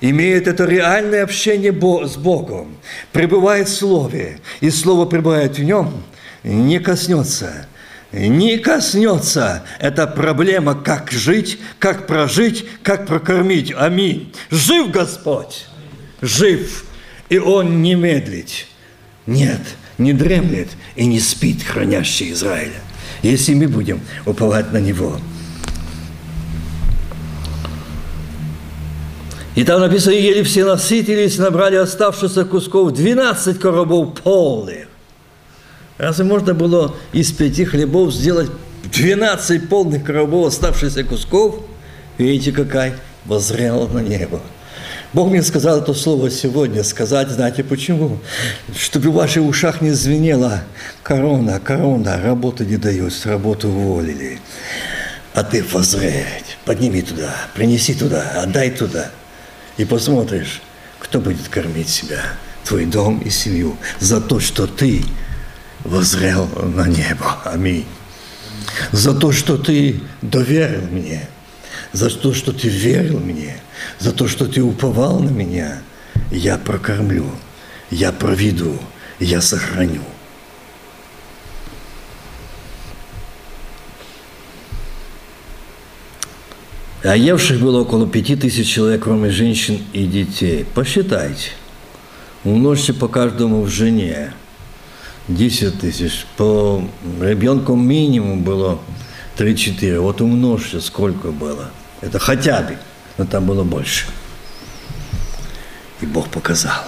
имеет это реальное общение с Богом, пребывает в Слове, и Слово пребывает в нем, не коснется не коснется эта проблема, как жить, как прожить, как прокормить. Аминь. Жив Господь, жив, и Он не медлит. Нет, не дремлет и не спит, хранящий Израиля, если мы будем уповать на Него. И там написано, ели все насытились, набрали оставшихся кусков 12 коробов полных. Разве можно было из пяти хлебов сделать 12 полных коробов оставшихся кусков? Видите, какая возрела на небо. Бог мне сказал это слово сегодня, сказать, знаете почему? Чтобы в ваших ушах не звенело корона, корона, работы не дают, с работы уволили. А ты возреть, подними туда, принеси туда, отдай туда. И посмотришь, кто будет кормить себя, твой дом и семью, за то, что ты возрел на небо. Аминь. За то, что ты доверил мне, за то, что ты верил мне, за то, что ты уповал на меня, я прокормлю, я проведу, я сохраню. А евших было около пяти тысяч человек, кроме женщин и детей. Посчитайте. Умножьте по каждому в жене. 10 тысяч. По ребенку минимум было 3-4. Вот умножьте, сколько было. Это хотя бы, но там было больше. И Бог показал.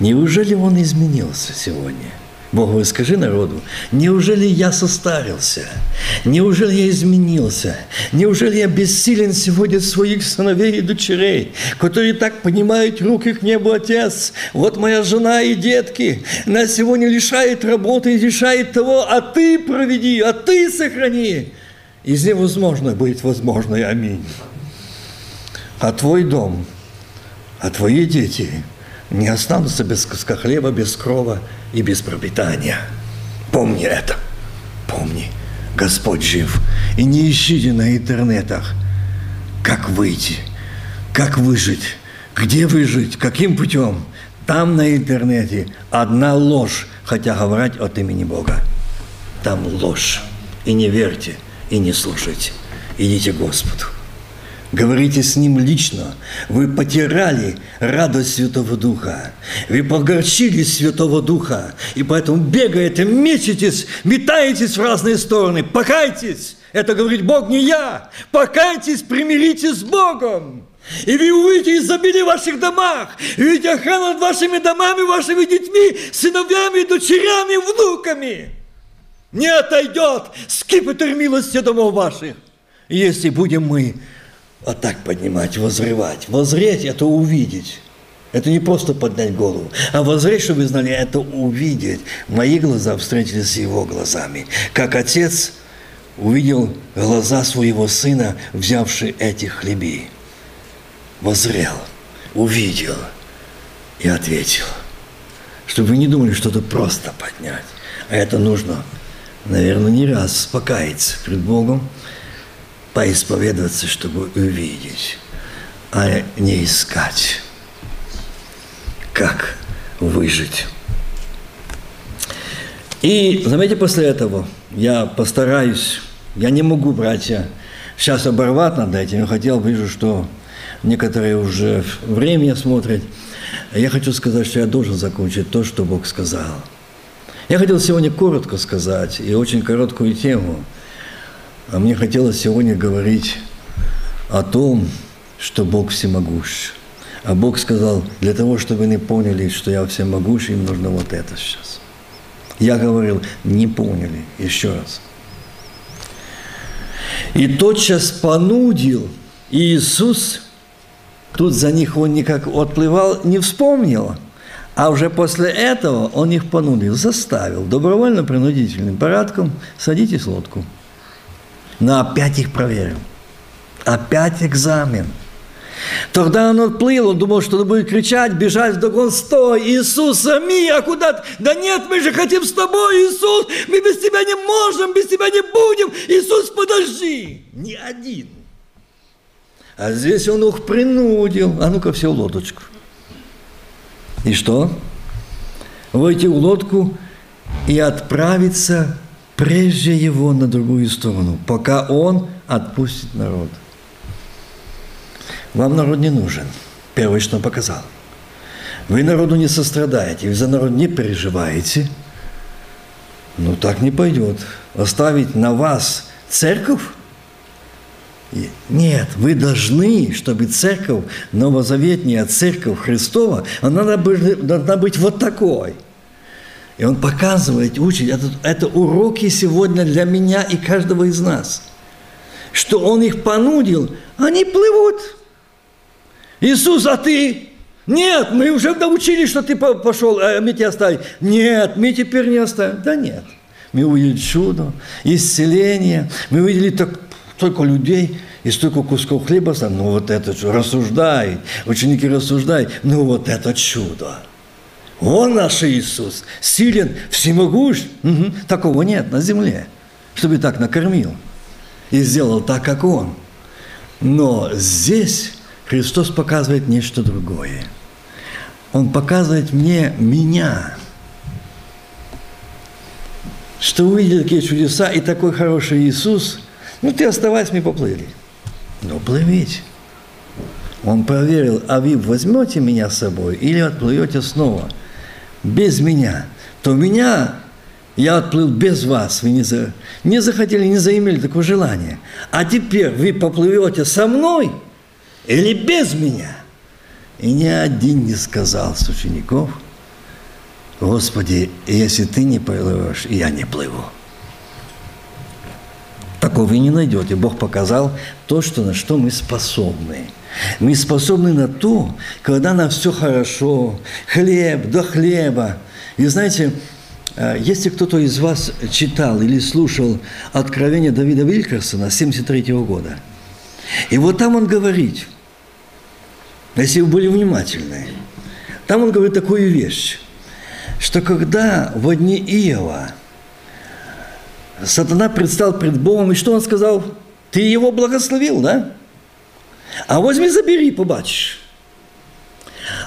Неужели Он изменился сегодня? Бог говорит, скажи народу, неужели я состарился? Неужели я изменился? Неужели я бессилен сегодня своих сыновей и дочерей, которые так понимают руки к небу Отец? Вот моя жена и детки нас сегодня лишает работы, лишает того, а ты проведи, а ты сохрани. Из невозможно быть возможно, аминь. А твой дом, а твои дети не останутся без куска хлеба, без крова, и без пропитания. Помни это. Помни, Господь жив. И не ищите на интернетах, как выйти, как выжить, где выжить, каким путем. Там на интернете одна ложь, хотя говорить от имени Бога. Там ложь. И не верьте, и не слушайте. Идите Господу говорите с Ним лично. Вы потеряли радость Святого Духа. Вы погорчили Святого Духа. И поэтому бегаете, мечетесь, метаетесь в разные стороны. Покайтесь! Это говорит Бог, не я. Покайтесь, примиритесь с Богом. И вы увидите изобилие в ваших домах, и увидите охрану над вашими домами, вашими детьми, сыновьями, дочерями, внуками. Не отойдет скипетр милости домов ваших, если будем мы вот так поднимать, возрывать. Возреть – это увидеть. Это не просто поднять голову, а возреть, чтобы вы знали, это увидеть. Мои глаза встретились с его глазами. Как отец увидел глаза своего сына, взявший эти хлеби. Возрел, увидел и ответил. Чтобы вы не думали, что это просто поднять. А это нужно, наверное, не раз покаяться пред Богом, поисповедоваться, чтобы увидеть, а не искать, как выжить. И, заметьте, после этого я постараюсь, я не могу, братья, сейчас оборвать над этим. Я хотел, вижу, что некоторые уже время смотрят. Я хочу сказать, что я должен закончить то, что Бог сказал. Я хотел сегодня коротко сказать и очень короткую тему. А мне хотелось сегодня говорить о том, что Бог всемогущ. А Бог сказал, для того, чтобы они поняли, что я всемогущ, им нужно вот это сейчас. Я говорил, не поняли, еще раз. И тотчас понудил Иисус, тут за них он никак отплывал, не вспомнил, а уже после этого он их понудил, заставил добровольно-принудительным порядком садитесь в лодку. Но опять их проверил. Опять экзамен – Тогда он отплыл, он думал, что он будет кричать, бежать вдогон, стой, Иисус, ами, а куда? Да нет, мы же хотим с тобой, Иисус, мы без тебя не можем, без тебя не будем, Иисус, подожди. Не один. А здесь он их принудил, а ну-ка все в лодочку. И что? Войти в лодку и отправиться прежде его на другую сторону, пока он отпустит народ. Вам народ не нужен. Первое, он показал. Вы народу не сострадаете, вы за народ не переживаете. Ну, так не пойдет. Оставить на вас церковь? Нет, вы должны, чтобы церковь, новозаветняя церковь Христова, она должна быть вот такой. И он показывает, учит, это, это уроки сегодня для меня и каждого из нас. Что он их понудил, они плывут. Иисус, а ты? Нет, мы уже научились, что ты пошел, а мы тебя оставим. Нет, мы теперь не оставим. Да нет. Мы увидели чудо, исцеление. Мы увидели так, столько людей и столько кусков хлеба. Ну вот это чудо. Рассуждай. Ученики рассуждают. Ну вот это чудо. Он наш Иисус. Силен, всемогущ. Угу. Такого нет на земле. Чтобы так накормил. И сделал так, как Он. Но здесь Христос показывает нечто другое. Он показывает мне меня. Что увидели такие чудеса и такой хороший Иисус, ну ты оставайся, мы поплыли. Ну плывите. Он проверил, а вы возьмете меня с собой или отплывете снова без меня. То меня я отплыл без вас, вы не, за, не захотели, не заимели такого желания. А теперь вы поплывете со мной – или без меня. И ни один не сказал с учеников, Господи, если ты не плывешь, я не плыву. Такого вы не найдете. Бог показал то, что, на что мы способны. Мы способны на то, когда нам все хорошо, хлеб до хлеба. И знаете, э, если кто-то из вас читал или слушал откровение Давида Вилькерсона 73 -го года, и вот там он говорит – если вы были внимательны, там он говорит такую вещь, что когда в дни Иова сатана предстал пред Богом, и что он сказал? Ты его благословил, да? А возьми, забери, побачишь.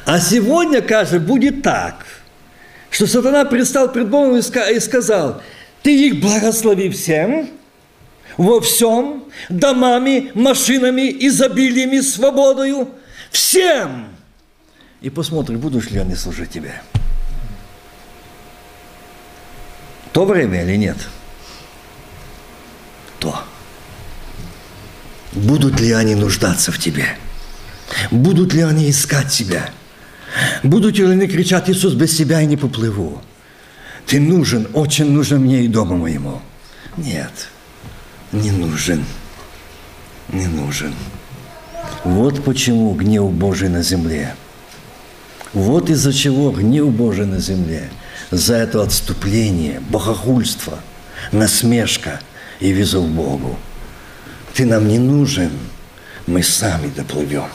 А сегодня, кажется, будет так, что сатана предстал пред Богом и сказал, ты их благослови всем, во всем, домами, машинами, изобилиями, свободою – Всем! И посмотрим, будут ли они служить тебе. То время или нет? То. Будут ли они нуждаться в тебе? Будут ли они искать тебя? Будут ли они кричать, Иисус, без тебя я не поплыву? Ты нужен, очень нужен мне и дому моему. Нет, не нужен, не нужен. Вот почему гнев Божий на земле. Вот из-за чего гнев Божий на земле. За это отступление, богохульство, насмешка и визу Богу. Ты нам не нужен, мы сами доплывем.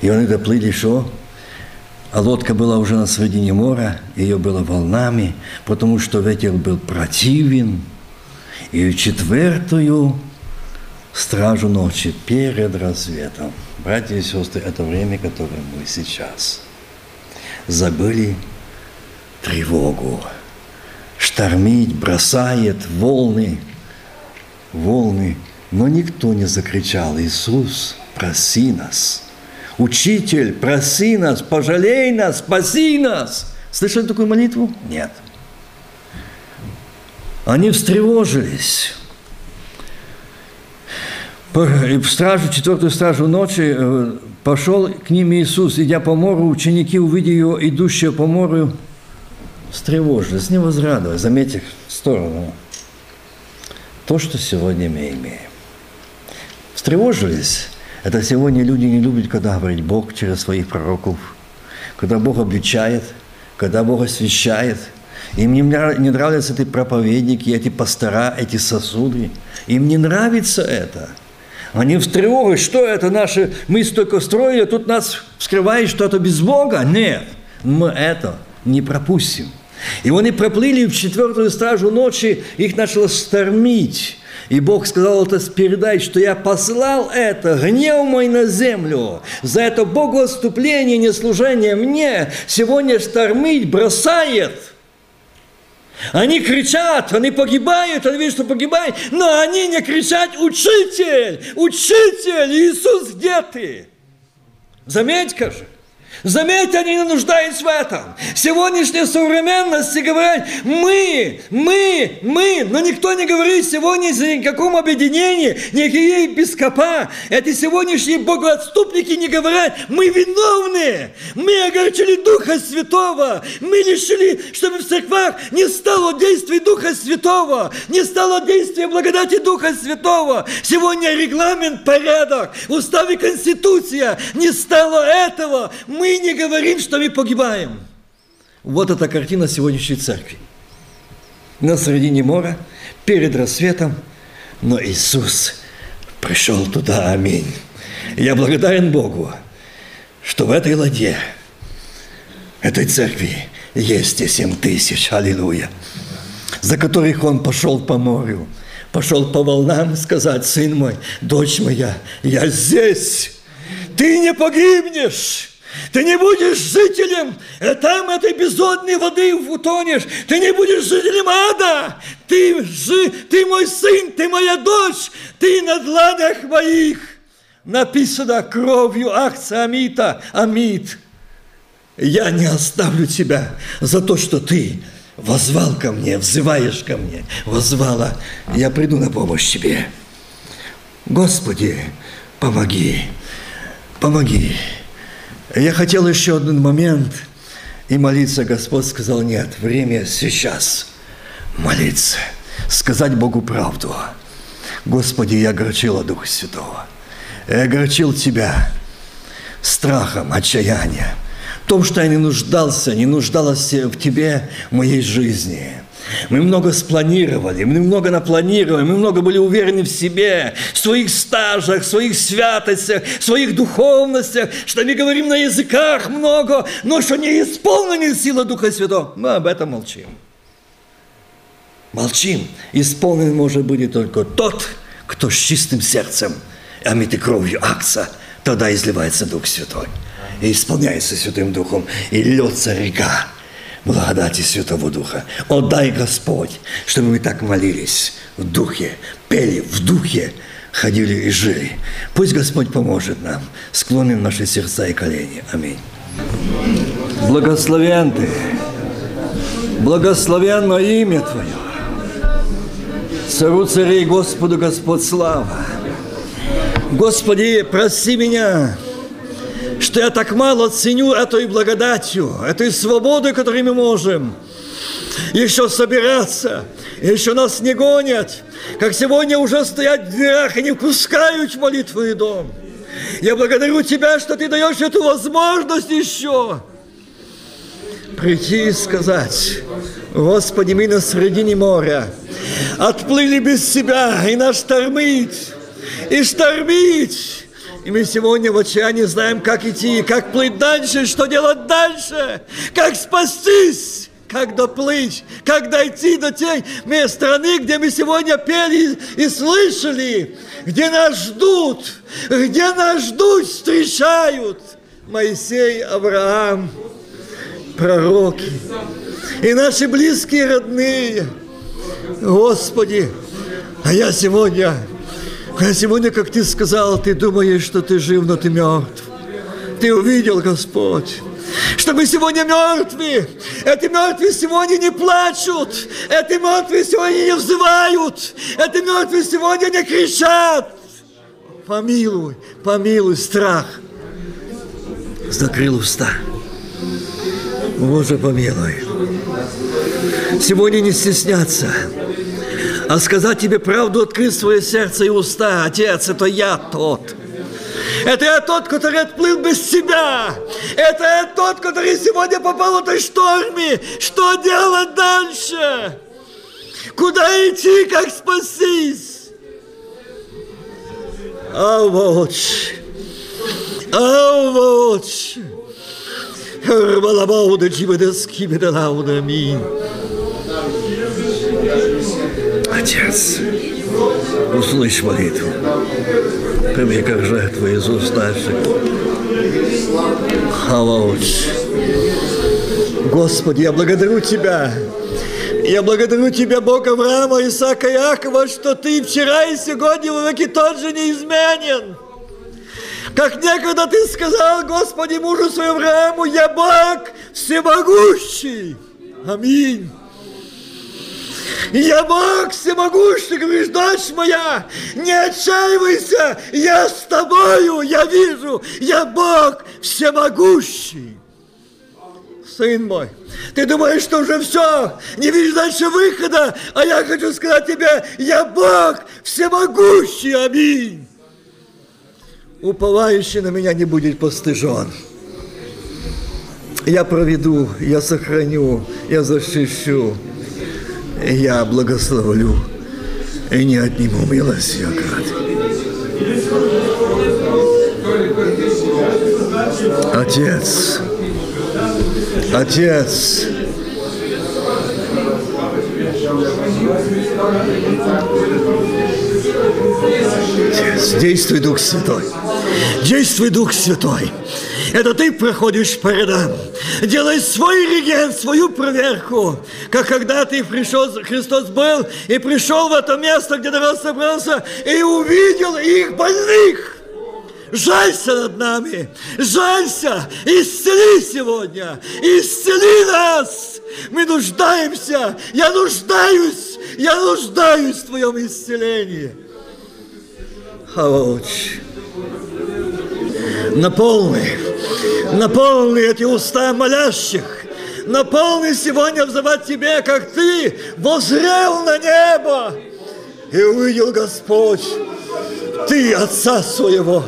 И они доплыли что? А лодка была уже на середине моря, ее было волнами, потому что ветер был противен. И четвертую стражу ночи перед рассветом. Братья и сестры, это время, которое мы сейчас забыли тревогу. штормить, бросает волны, волны. Но никто не закричал, Иисус, проси нас. Учитель, проси нас, пожалей нас, спаси нас. Слышали такую молитву? Нет. Они встревожились. В стражу, четвертую стражу ночи э, пошел к ним Иисус, идя по морю, ученики, увидя его, идущего по морю, встревожились, не возрадовались. Заметьте сторону. То, что сегодня мы имеем. Встревожились. Это сегодня люди не любят, когда говорит Бог через своих пророков, когда Бог обличает, когда Бог освящает. Им не, не нравятся эти проповедники, эти пастора, эти сосуды. Им не нравится это – они встревожились, что это наши, мы столько строили, тут нас скрывает что-то без Бога. Нет, мы это не пропустим. И они проплыли в четвертую стражу ночи, их начало штормить. И Бог сказал это передать, что я послал это, гнев мой на землю. За это богоотступление, неслужение мне сегодня штормить бросает – они кричат, они погибают, они видят, что погибают, но они не кричат «Учитель! Учитель! Иисус, где ты?» Заметь-ка же, Заметьте, они не нуждаются в этом. Сегодняшняя современность говорят, мы, мы, мы, но никто не говорит сегодня о каком объединении, никакие епископа. Эти сегодняшние богоотступники не говорят, мы виновны, мы огорчили Духа Святого, мы лишили, чтобы в церквах не стало действия Духа Святого, не стало действия благодати Духа Святого. Сегодня регламент, порядок, устав и конституция, не стало этого. Мы не говорим, что мы погибаем. Вот эта картина сегодняшней церкви. На середине моря, перед рассветом, но Иисус пришел туда, аминь. Я благодарен Богу, что в этой ладье, этой церкви есть и семь тысяч, аллилуйя, за которых Он пошел по морю, пошел по волнам сказать, сын мой, дочь моя, я здесь, ты не погибнешь, ты не будешь жителем э, там этой безодной воды утонешь. Ты не будешь жителем ада. Ты, жи, ты мой сын, ты моя дочь. Ты на дланях моих. Написано кровью акция Амита. Амит. Я не оставлю тебя за то, что ты возвал ко мне, взываешь ко мне, возвала. Я приду на помощь тебе. Господи, помоги, помоги. Я хотел еще один момент и молиться. Господь сказал, нет, время сейчас молиться, сказать Богу правду. Господи, я огорчила Духа Святого. Я огорчил Тебя страхом, отчаянием. В том, что я не нуждался, не нуждалась в Тебе, в моей жизни – мы много спланировали, мы много напланировали, мы много были уверены в себе, в своих стажах, в своих святостях, в своих духовностях, что мы говорим на языках много, но что не исполнены сила Духа Святого. Мы об этом молчим. Молчим. Исполнен может быть только тот, кто с чистым сердцем, омитый кровью акца, тогда изливается Дух Святой. И исполняется Святым Духом, и льется река благодати Святого Духа. О, дай Господь, чтобы мы так молились в Духе, пели в Духе, ходили и жили. Пусть Господь поможет нам. Склоним наши сердца и колени. Аминь. Благословен Ты, благословенно имя Твое. Цару царей Господу Господь слава. Господи, прости меня, что я так мало ценю этой благодатью, этой свободой, которой мы можем еще собираться, еще нас не гонят, как сегодня уже стоять в дверях и не пускают в молитву дом. Я благодарю Тебя, что Ты даешь эту возможность еще прийти и сказать, Господи, мы на середине моря, отплыли без Себя, и нас штормить, и штормить, и мы сегодня в отчаянии знаем, как идти, как плыть дальше, что делать дальше, как спастись, как доплыть, как дойти до той страны, где мы сегодня пели и слышали, где нас ждут, где нас ждут, встречают Моисей, Авраам пророки, и наши близкие родные. Господи, а я сегодня, а сегодня, как ты сказал, ты думаешь, что ты жив, но ты мертв. Ты увидел, Господь, что мы сегодня мертвы. Эти мертвые сегодня не плачут. Эти мертвые сегодня не взывают. Эти мертвые сегодня не кричат. Помилуй, помилуй, страх. Закрыл уста. Боже, помилуй. Сегодня не стесняться, а сказать тебе правду, открыть свое сердце и уста. Отец, это я тот. Это я тот, который отплыл без тебя. Это я тот, который сегодня попал в этой шторме. Что делать дальше? Куда идти, как спастись? Ауч! Ауч! Балабауда джибедаски бедалауда аминь. Отец, услышь молитву. Прими как жертву уст наших. Халауч. Господи, я благодарю Тебя. Я благодарю Тебя, Бог Авраама, Исаака и Иакова, что Ты вчера и сегодня веки тот же неизменен. Как некогда Ты сказал, Господи, мужу своему Аврааму, я Бог всемогущий. Аминь. Я Бог всемогущий, говоришь, дочь моя, не отчаивайся, я с тобою, я вижу, я Бог всемогущий. Сын мой, ты думаешь, что уже все, не видишь дальше выхода, а я хочу сказать тебе, я Бог всемогущий, аминь. Уповающий на меня не будет постыжен. Я проведу, я сохраню, я защищу я благословлю и не отниму милость град. Отец, Отец, Отец, действуй, Дух Святой, действуй, Дух Святой. Это ты проходишь по рядам. Делай свой реген, свою проверку. Как когда ты пришел, Христос был и пришел в это место, где народ собрался, и увидел их больных. Жалься над нами, жалься, исцели сегодня, исцели нас. Мы нуждаемся, я нуждаюсь, я нуждаюсь в Твоем исцелении. Хауч наполни, наполни эти уста молящих, наполни сегодня взывать Тебе, как Ты возрел на небо. И увидел Господь, Ты Отца Своего,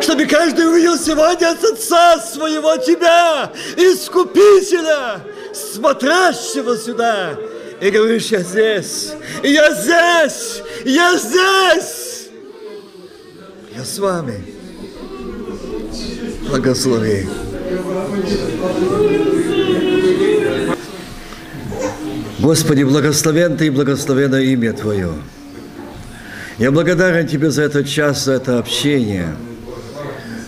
чтобы каждый увидел сегодня от Отца Своего Тебя, Искупителя, смотрящего сюда, и говоришь, я здесь, я здесь, я здесь, я с вами благослови. Господи, благословен Ты и благословено имя Твое. Я благодарен Тебе за этот час, за это общение,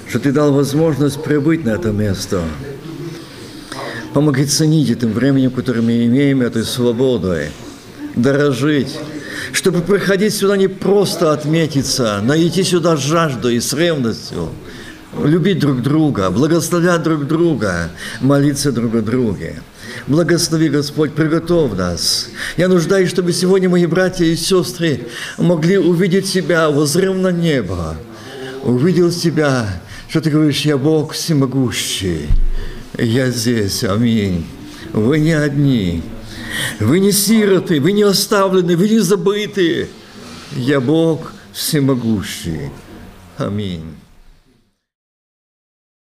что Ты дал возможность прибыть на это место. Помоги ценить этим временем, которое мы имеем, этой свободой, дорожить, чтобы приходить сюда не просто отметиться, но идти сюда с жаждой и с ревностью – любить друг друга, благословлять друг друга, молиться друг о друге. Благослови, Господь, приготовь нас. Я нуждаюсь, чтобы сегодня мои братья и сестры могли увидеть себя, возрев на небо, увидел себя, что ты говоришь, я Бог всемогущий, я здесь, аминь. Вы не одни, вы не сироты, вы не оставлены, вы не забыты. Я Бог всемогущий. Аминь.